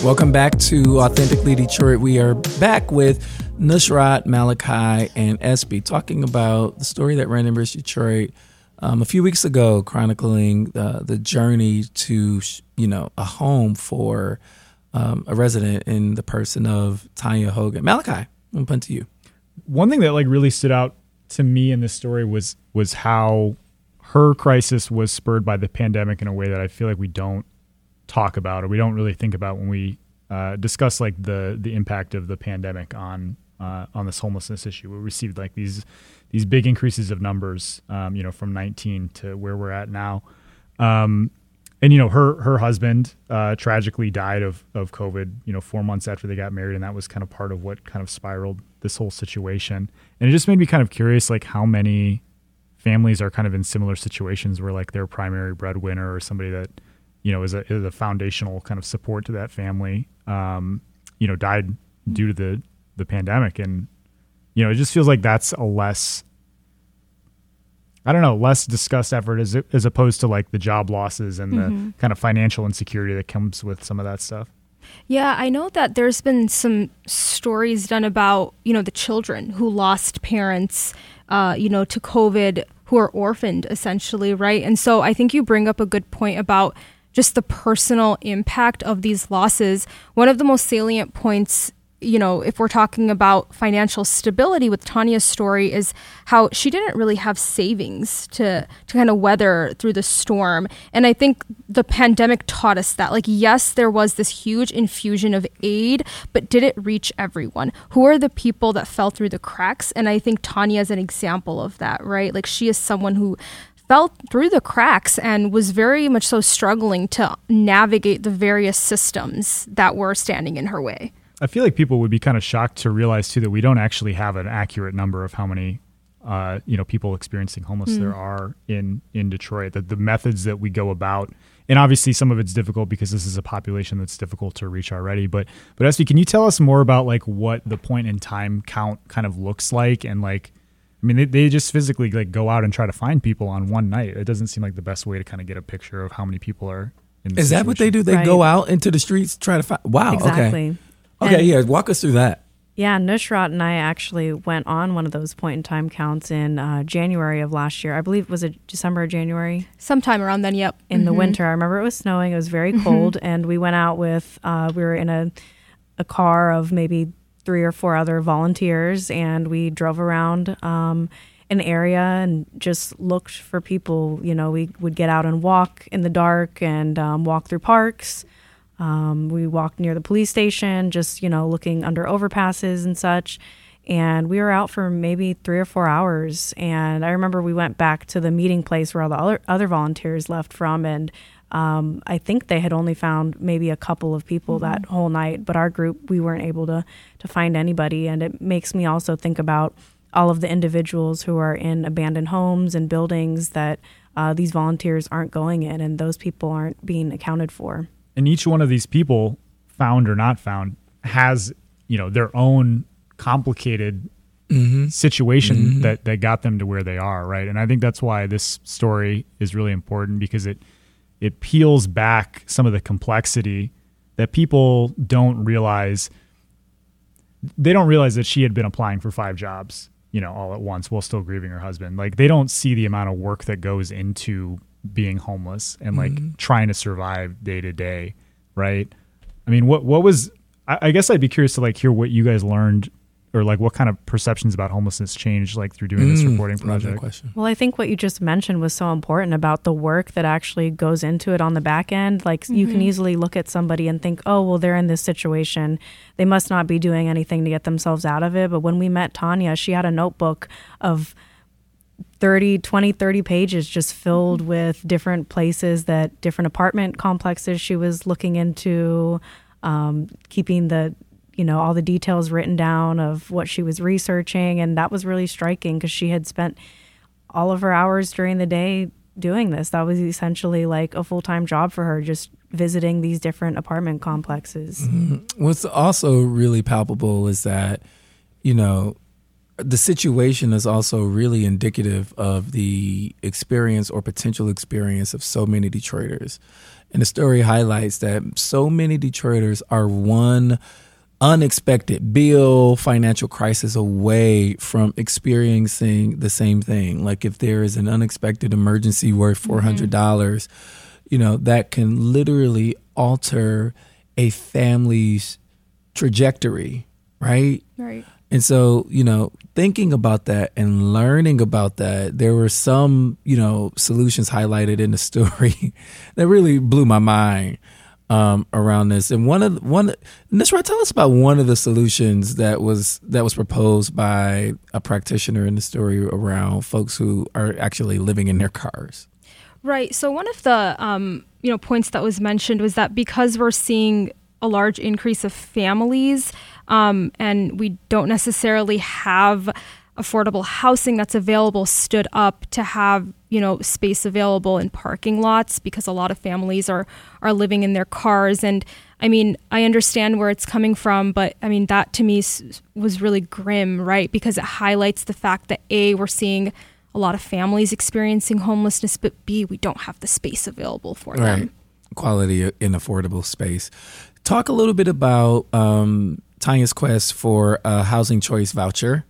Speaker 1: Welcome back to Authentically Detroit. We are back with Nushrat, Malachi, and SB talking about the story that ran in Bridge Detroit um, a few weeks ago, chronicling uh, the journey to you know a home for um, a resident in the person of Tonya Hogan. Malachi, I'm gonna to you.
Speaker 3: One thing that like really stood out to me in this story was was how her crisis was spurred by the pandemic in a way that I feel like we don't talk about or we don't really think about when we uh, discuss like the the impact of the pandemic on uh, on this homelessness issue. We received like these these big increases of numbers, um, you know, from 19 to where we're at now. Um, and you know, her her husband uh, tragically died of of COVID. You know, four months after they got married, and that was kind of part of what kind of spiraled this whole situation. And it just made me kind of curious, like how many families are kind of in similar situations where like their primary breadwinner or somebody that you know is a, is a foundational kind of support to that family um, you know died due to the the pandemic and you know it just feels like that's a less I don't know less discussed effort as as opposed to like the job losses and mm-hmm. the kind of financial insecurity that comes with some of that stuff.
Speaker 5: Yeah, I know that there's been some stories done about, you know, the children who lost parents, uh, you know, to COVID who are orphaned essentially, right? And so I think you bring up a good point about just the personal impact of these losses. One of the most salient points you know, if we're talking about financial stability with Tonya's story, is how she didn't really have savings to to kind of weather through the storm. And I think the pandemic taught us that. Like, yes, there was this huge infusion of aid, but did it reach everyone? Who are the people that fell through the cracks? And I think Tonya is an example of that, right? Like, she is someone who fell through the cracks and was very much so struggling to navigate the various systems that were standing in her way.
Speaker 3: I feel like people would be kind of shocked to realize too that we don't actually have an accurate number of how many uh, you know people experiencing homeless mm. there are in in Detroit. That the methods that we go about, and obviously some of it's difficult because this is a population that's difficult to reach already. But but SB, can you tell us more about like what the point in time count kind of looks like and like I mean, they, they just physically like go out and try to find people on one night. It doesn't seem like the best way to kind of get a picture of how many people are in.
Speaker 1: the Is situation. that what they do? They right. go out into the streets try to find. Wow. Exactly. Okay. Okay, and, yeah, walk us through that.
Speaker 4: Yeah, Nushrat and I actually went on one of those point in time counts in uh, January of last year. I believe it was it December or January?
Speaker 5: Sometime around then. Yep.
Speaker 4: In mm-hmm. the winter, I remember it was snowing. It was very mm-hmm. cold, and we went out with. Uh, we were in a a car of maybe three or four other volunteers, and we drove around. Um, an area and just looked for people. You know, we would get out and walk in the dark and um, walk through parks. Um, we walked near the police station, just, you know, looking under overpasses and such. And we were out for maybe three or four hours. And I remember we went back to the meeting place where all the other, other volunteers left from. And um, I think they had only found maybe a couple of people mm-hmm. that whole night. But our group, we weren't able to, to find anybody. And it makes me also think about all of the individuals who are in abandoned homes and buildings that uh, these volunteers aren't going in. And those people aren't being accounted for
Speaker 3: and each one of these people found or not found has you know their own complicated mm-hmm. situation mm-hmm. that that got them to where they are right and i think that's why this story is really important because it it peels back some of the complexity that people don't realize they don't realize that she had been applying for five jobs you know all at once while still grieving her husband like they don't see the amount of work that goes into being homeless and like mm-hmm. trying to survive day to day, right? I mean, what what was? I, I, guess I'd be curious to like hear what you guys learned, or like what kind of perceptions about homelessness changed like through doing mm, this reporting project.
Speaker 4: Question. Well, I think what you just mentioned was so important about the work that actually goes into it on the back end. Like mm-hmm. you can mm-hmm. easily look at somebody and think, oh, well, they're in this situation. They must not be doing anything to get themselves out of it. But when we met Tonya, she had a notebook of 30, 20, 30 pages just filled with different places that different apartment complexes she was looking into, um, keeping the you know all the details written down of what she was researching. And that was really striking because she had spent all of her hours during the day doing this. That was essentially like a full-time job for her just visiting these different apartment complexes.
Speaker 1: Mm-hmm. what's also really palpable is that you know the situation is also really indicative of the experience or potential experience of so many Detroiters. And the story highlights that so many Detroiters are one unexpected bill financial crisis away from experiencing the same thing. Like if there is an unexpected emergency worth four hundred dollars, mm-hmm. you know, that can literally alter a family's trajectory, right?
Speaker 5: Right.
Speaker 1: And so, you know, thinking about that and learning about that, there were some, you know, solutions highlighted in the [LAUGHS] story that really blew my mind um, around this. And one of one, Nushrat, tell us about one of the solutions that was that was proposed by a practitioner in the story around folks who are actually living in their cars.
Speaker 5: Right. So one of the um, you know points that was mentioned was that because we're seeing a large increase of families um, and we don't necessarily have affordable housing that's available stood up to have you know space available in parking lots because a lot of families are are living in their cars. And i mean i understand where it's coming from but i mean that to me was really grim right? Because it highlights the fact that a we're seeing a lot of families experiencing homelessness but b we don't have the space available for right. them
Speaker 1: quality in affordable space. Talk a little bit about um, Tonya's quest for a housing choice voucher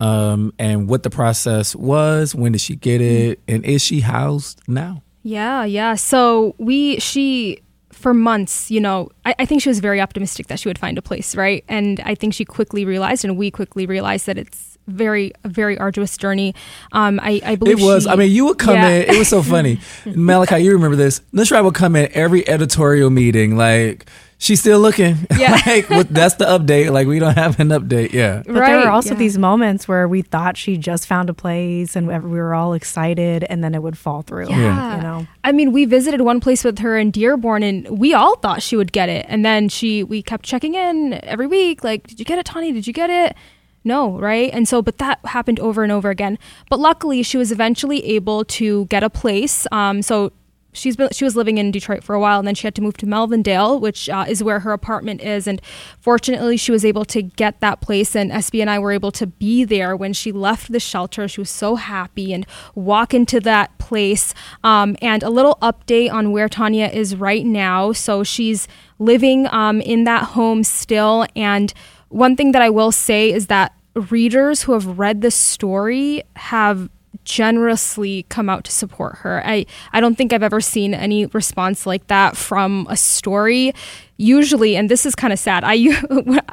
Speaker 1: um, and what the process was. When did she get it? And is she housed now?
Speaker 5: Yeah, yeah. So we, she, for months, you know, I, I, think she was very optimistic that she would find a place, right? And I think she quickly realized, and we quickly realized that it's very, a very arduous journey. Um, I, I believe
Speaker 1: it was.
Speaker 5: She,
Speaker 1: I mean, you would come yeah. in. It was so funny, [LAUGHS] Malachi. You remember this? Nushrat would come in every editorial meeting, like She's still looking. [LAUGHS]
Speaker 5: Yeah.
Speaker 1: like, that's the update. Like, we don't have an update. Yeah.
Speaker 4: But right. there were also yeah. these moments where we thought she just found a place and we were all excited and then it would fall through.
Speaker 5: Yeah.
Speaker 4: You know?
Speaker 5: I mean, we visited one place with her in Dearborn and we all thought she would get it. And then she, we kept checking in every week. Like, did you get it, Tani? Did you get it? No, right? And so, but that happened over and over again. But luckily, she was eventually able to get a place. Um, so she's been she was living in Detroit for a while and then she had to move to Melvindale which uh, is where her apartment is and fortunately she was able to get that place and SB and I were able to be there when she left the shelter. She was so happy and walk into that place um, and a little update on where Tonya is right now. So she's living um, in that home still and one thing that I will say is that readers who have read this story have generously come out to support her. I, I don't think I've ever seen any response like that from a story. Usually, and this is kind of sad, I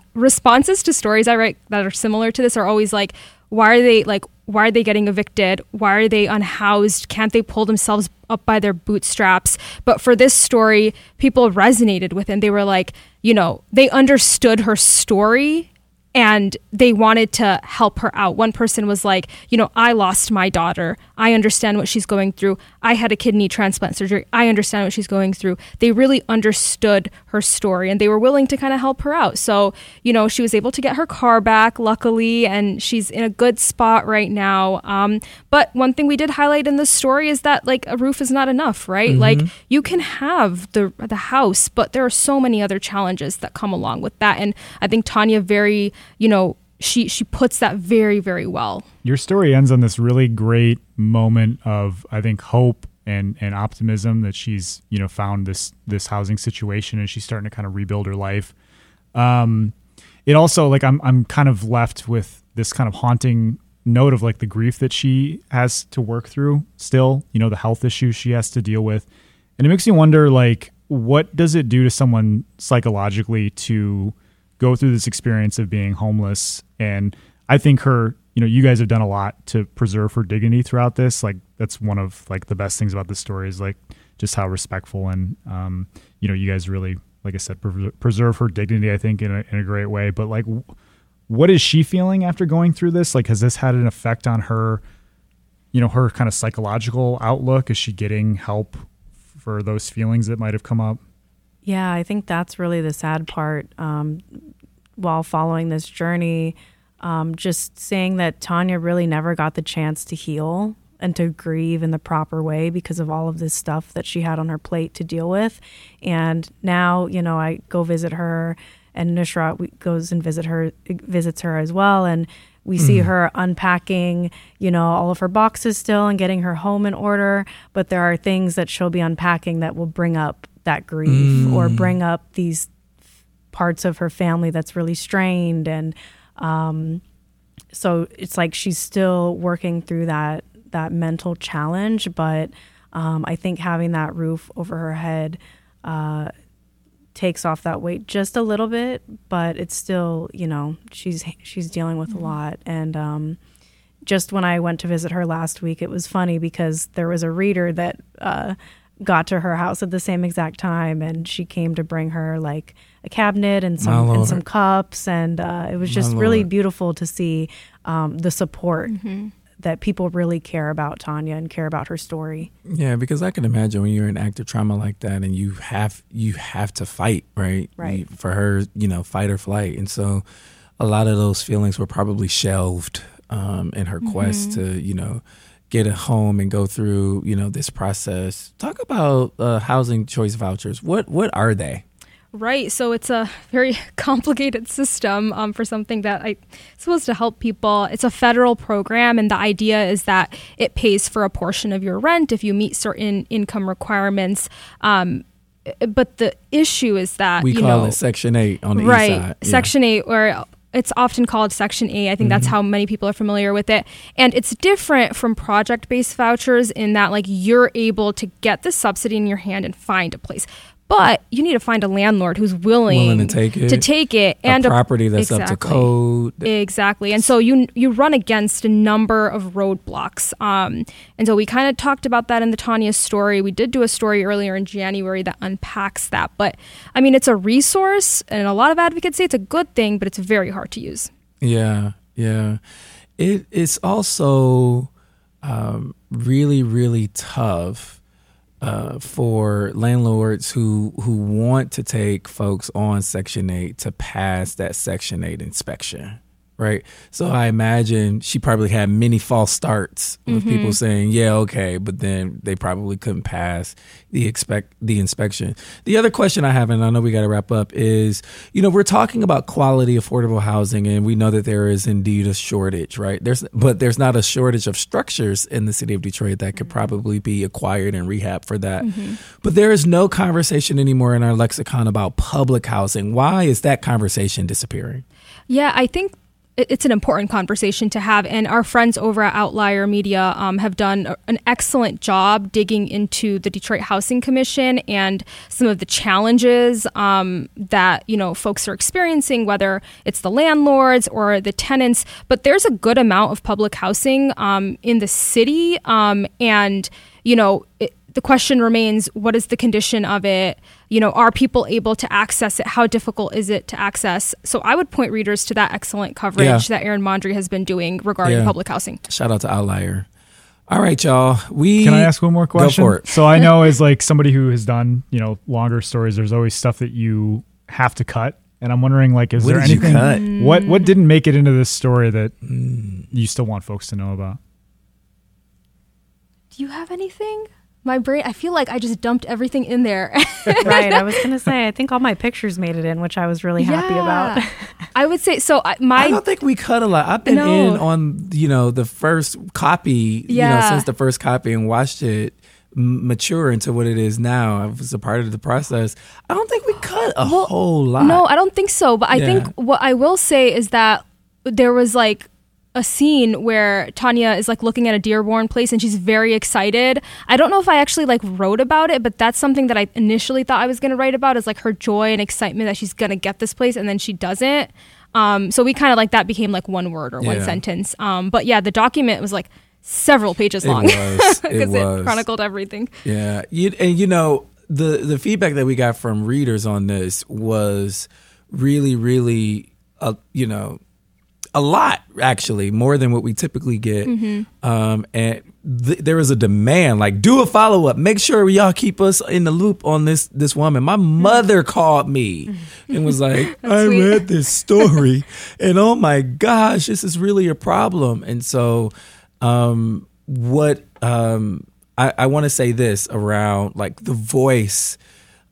Speaker 5: [LAUGHS] responses to stories I write that are similar to this are always like, why are they like why are they getting evicted? Why are they unhoused? Can't they pull themselves up by their bootstraps? But for this story, people resonated with it. They were like, you know, they understood her story and they wanted to help her out. One person was like, you know, I lost my daughter. I understand what she's going through. I had a kidney transplant surgery. I understand what she's going through. They really understood her story and they were willing to kind of help her out. So, you know, she was able to get her car back, luckily, and she's in a good spot right now. Um, but one thing we did highlight in the story is that like a roof is not enough, right? Mm-hmm. Like you can have the the house, but there are so many other challenges that come along with that. And I think Tonya very you know, she she puts that very very well.
Speaker 3: Your story ends on this really great moment of I think hope and and optimism that she's you know found this this housing situation and she's starting to kind of rebuild her life. Um, it also like I'm I'm kind of left with this kind of haunting note of like the grief that she has to work through still. You know the health issues she has to deal with, and it makes me wonder like what does it do to someone psychologically to go through this experience of being homeless. And I think her, you know, you guys have done a lot to preserve her dignity throughout this. Like that's one of like the best things about this story is like just how respectful and, um, you know, you guys really, like I said, pre- preserve her dignity. I think in a, in a great way. But like, what is she feeling after going through this? Like, has this had an effect on her? you know, her kind of psychological outlook? Is she getting help for those feelings that might have come up?
Speaker 4: Yeah, I think that's really the sad part. Um, while following this journey, um, just saying that Tonya really never got the chance to heal and to grieve in the proper way because of all of this stuff that she had on her plate to deal with. And now, you know, I go visit her, and Nushrat goes and visit her, visits her as well, and we mm. see her unpacking, you know, all of her boxes still and getting her home in order. But there are things that she'll be unpacking that will bring up that grief mm. or bring up these parts of her family that's really strained and um, so it's like she's still working through that that mental challenge but um, i think having that roof over her head uh, takes off that weight just a little bit but it's still you know she's she's dealing with mm-hmm. a lot and um, just when i went to visit her last week it was funny because there was a reader that uh, got to her house at the same exact time and she came to bring her like a cabinet and some and some cups and uh, it was just really beautiful to see um, the support mm-hmm. that people really care about Tonya and care about her story.
Speaker 1: Yeah, because I can imagine when you're in active trauma like that and you have you have to fight, right?
Speaker 4: Right.
Speaker 1: You, for her, you know, fight or flight, and so a lot of those feelings were probably shelved um, in her mm-hmm. quest to, you know get a home and go through you know this process talk about uh, housing choice vouchers what what are they
Speaker 5: Right. So it's a very [LAUGHS] complicated system um, for something that I supposed to help people. It's a federal program, and the idea is that it pays for a portion of your rent if you meet certain income requirements. Um, but the issue is that
Speaker 1: we call
Speaker 5: know,
Speaker 1: it Section Eight on the
Speaker 5: right,
Speaker 1: east side.
Speaker 5: Yeah. Section Eight, or it's often called Section 8. I think mm-hmm. that's how many people are familiar with it. And it's different from project based vouchers in that, like, you're able to get the subsidy in your hand and find a place. But you need to find a landlord who's willing,
Speaker 1: willing to take it,
Speaker 5: to take it
Speaker 1: and a property that's exactly, up to code.
Speaker 5: Exactly. And so you you run against a number of roadblocks. Um, and so we kind of talked about that in the Tonya story. We did do a story earlier in January that unpacks that. But I mean, it's a resource, and a lot of advocates say it's a good thing, but it's very hard to use.
Speaker 1: Yeah, yeah. It it's also um, really really tough uh, for landlords who who want to take folks on Section Eight to pass that Section Eight inspection right? So I imagine she probably had many false starts with mm-hmm. people saying, "Yeah, okay," but then they probably couldn't pass the expect the inspection. The other question I have, and I know we got to wrap up, is you know we're talking about quality affordable housing, and we know that there is indeed a shortage, right? There's but there's not a shortage of structures in the city of Detroit that could mm-hmm. probably be acquired and rehab for that. Mm-hmm. But there is no conversation anymore in our lexicon about public housing. Why is that conversation disappearing?
Speaker 5: Yeah, I think it's an important conversation to have. And our friends over at Outlier Media um, have done an excellent job digging into the Detroit Housing Commission and some of the challenges um, that you know folks are experiencing, whether it's the landlords or the tenants. But there's a good amount of public housing um, in the city, um, and you know. It, the question remains what is the condition of it you know are people able to access it? How difficult is it to access? So i would point readers to that excellent coverage yeah. that Aaron Mondry has been doing regarding yeah. public housing.
Speaker 1: Shout out to outlier. All right y'all. We
Speaker 3: can i ask one more question go for it. so i know as like somebody who has done you know longer stories there's always stuff that you have to cut. And i'm wondering like is
Speaker 1: what
Speaker 3: there anything what what didn't make it into this story that mm. you still want folks to know about?
Speaker 5: Do you have anything my brain i feel like i just dumped everything in there [LAUGHS]
Speaker 4: right i was gonna say i think all my pictures made it in which i was really happy yeah. about [LAUGHS]
Speaker 5: i would say so my
Speaker 1: i don't think we cut a lot i've been no. in on you know the first copy yeah. you know since the first copy and watched it mature into what it is now. I was a part of the process. I don't think we cut a well, whole lot.
Speaker 5: No, I don't think so. But I yeah. think what I will say is that there was like a scene where Tonya is like looking at a Dearborn place and she's very excited. I don't know if I actually like wrote about it, but that's something that I initially thought I was going to write about is like her joy and excitement that she's going to get this place and then she doesn't. Um, so we kind of like that became like one word or yeah. one sentence. Um, but yeah, the document was like several pages long because [LAUGHS] it, it, it, chronicled everything.
Speaker 1: Yeah, you, and you know the the feedback that we got from readers on this was really, really, uh, you know a lot actually more than what we typically get mm-hmm. um, and th- there is a demand. Like, do a follow up. Make sure y'all keep us in the loop on this this woman. My mother called me [LAUGHS] and was like, "I
Speaker 5: sweet.
Speaker 1: read this story, [LAUGHS] and oh my gosh, this is really a problem." And so, um, what um, I, I want to say this around like the voice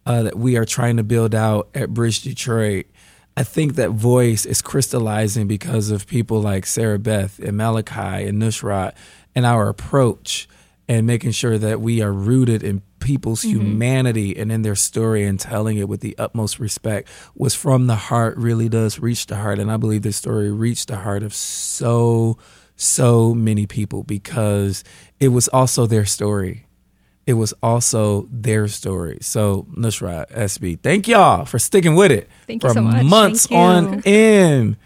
Speaker 1: uh, that we are trying to build out at Bridge Detroit. I think that voice is crystallizing because of people like Sarahbeth and Malachi and Nushrat and our approach and making sure that we are rooted in people's mm-hmm. humanity and in their story and telling it with the utmost respect. Was from the heart really does reach the heart. And i believe this story reached the heart of so so many people because it was also their story it was also their story. So Nushrat, SB, thank y'all for sticking with it
Speaker 5: Thank you
Speaker 1: for
Speaker 5: so much.
Speaker 1: months on end.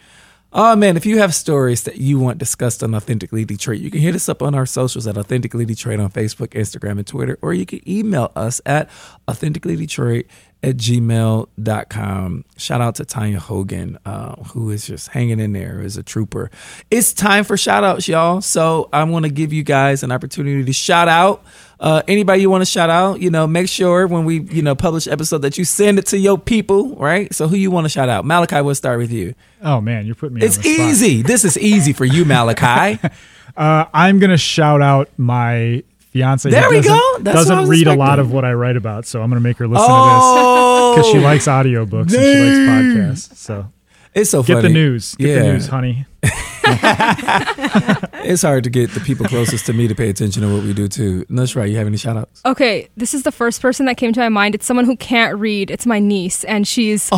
Speaker 1: Oh man, if you have stories that you want discussed on Authentically Detroit, you can hit us up on our socials at Authentically Detroit on Facebook, Instagram, and Twitter, or you can email us at authenticallydetroit at gmail.com. Shout out to Tonya Hogan, uh, who is just hanging in there as a trooper. It's time for shout outs, y'all. So I want to give you guys an opportunity to shout out. Uh, anybody you want to shout out, you know, make sure when we, you know, publish episode that you send it to your people, right? So who you want to shout out? Malachi, we'll start with you.
Speaker 3: Oh man, you're putting me.
Speaker 1: It's easy. This is easy for you, Malachi. [LAUGHS]
Speaker 3: Uh, I'm gonna shout out my fiance.
Speaker 1: There we
Speaker 3: doesn't-
Speaker 1: go. That's
Speaker 3: doesn't
Speaker 1: was
Speaker 3: read a lot of what I write about, so I'm gonna make her listen
Speaker 1: oh,
Speaker 3: to this oh. because she likes audiobooks and she likes podcasts. So
Speaker 1: It's so funny.
Speaker 3: get the news. Get
Speaker 1: Yeah.
Speaker 3: the news, honey. [LAUGHS]
Speaker 1: It's hard to get the people closest to me to pay attention to what we do too. No, that's right. You have any shout outs?
Speaker 5: Okay, this is the first person that came to my mind. It's someone who can't read. It's my niece, and she's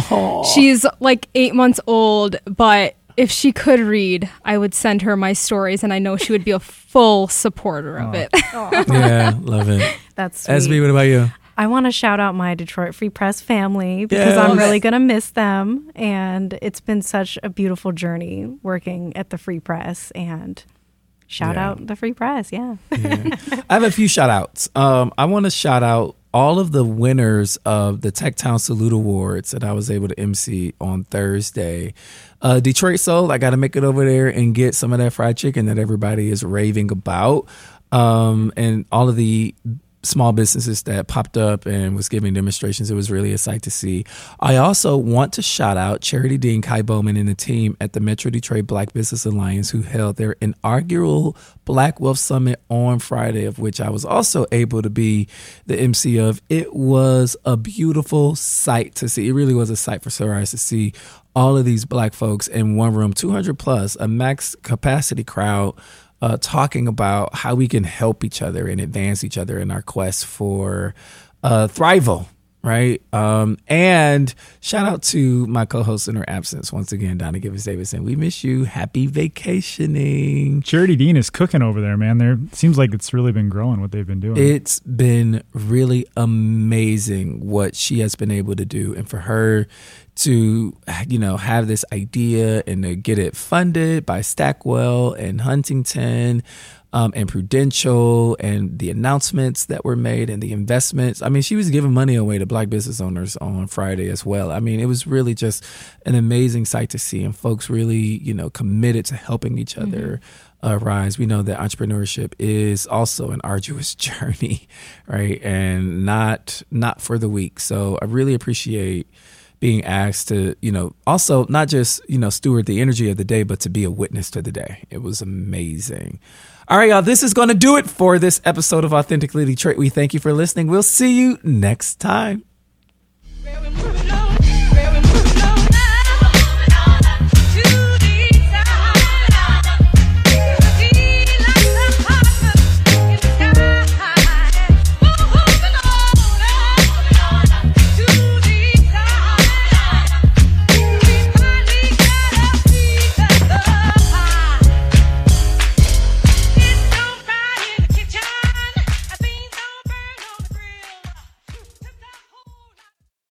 Speaker 5: she's like eight months old. But if she could read, I would send her my stories, and I know she would be a full supporter of it. [LAUGHS]
Speaker 1: yeah, love it.
Speaker 4: That's sweet.
Speaker 1: SB, what about you?
Speaker 4: I want to shout out my Detroit Free Press family because I'm really going to miss them. And it's been such a beautiful journey working at the Free Press. And shout
Speaker 1: Yeah.
Speaker 4: out the Free Press. Yeah.
Speaker 1: I have a few shout outs. Um, I want to shout out all of the winners of the Tech Town Salute Awards that I was able to MC on Thursday. Uh, Detroit Soul, I got to make it over there and get some of that fried chicken that everybody is raving about. Um, and all of the small businesses that popped up and was giving demonstrations. It was really a sight to see. I also want to shout out Charity Dean, Kai Bowman, and the team at the Metro Detroit Black Business Alliance who held their inaugural Black Wealth Summit on Friday, of which I was also able to be the MC of. It was a beautiful sight to see. It really was a sight for sore eyes to see all of these black folks in one room, 200 plus, a max capacity crowd uh, talking about how we can help each other and advance each other in our quest for uh, thrival, right? Um, and shout out to my co-host in her absence once again, Donna Givens Davidson. We miss you. Happy vacationing.
Speaker 3: Charity Dean is cooking over there, man. There seems like it's really been growing what they've been doing.
Speaker 1: It's been really amazing what she has been able to do, and for her to you know have this idea and to get it funded by Stackwell and Huntington. Um, and Prudential and the announcements that were made and the investments. I mean, she was giving money away to black business owners on Friday as well. I mean, it was really just an amazing sight to see, and folks really, you know, committed to helping each other uh, rise. We know that entrepreneurship is also an arduous [LAUGHS] journey, right? And not not for the weak. So I really appreciate being asked to, you know, also not just, you know, steward the energy of the day, but to be a witness to the day. It was amazing. All right, y'all, this is going to do it for this episode of Authentically Detroit. We thank you for listening. We'll see you next time.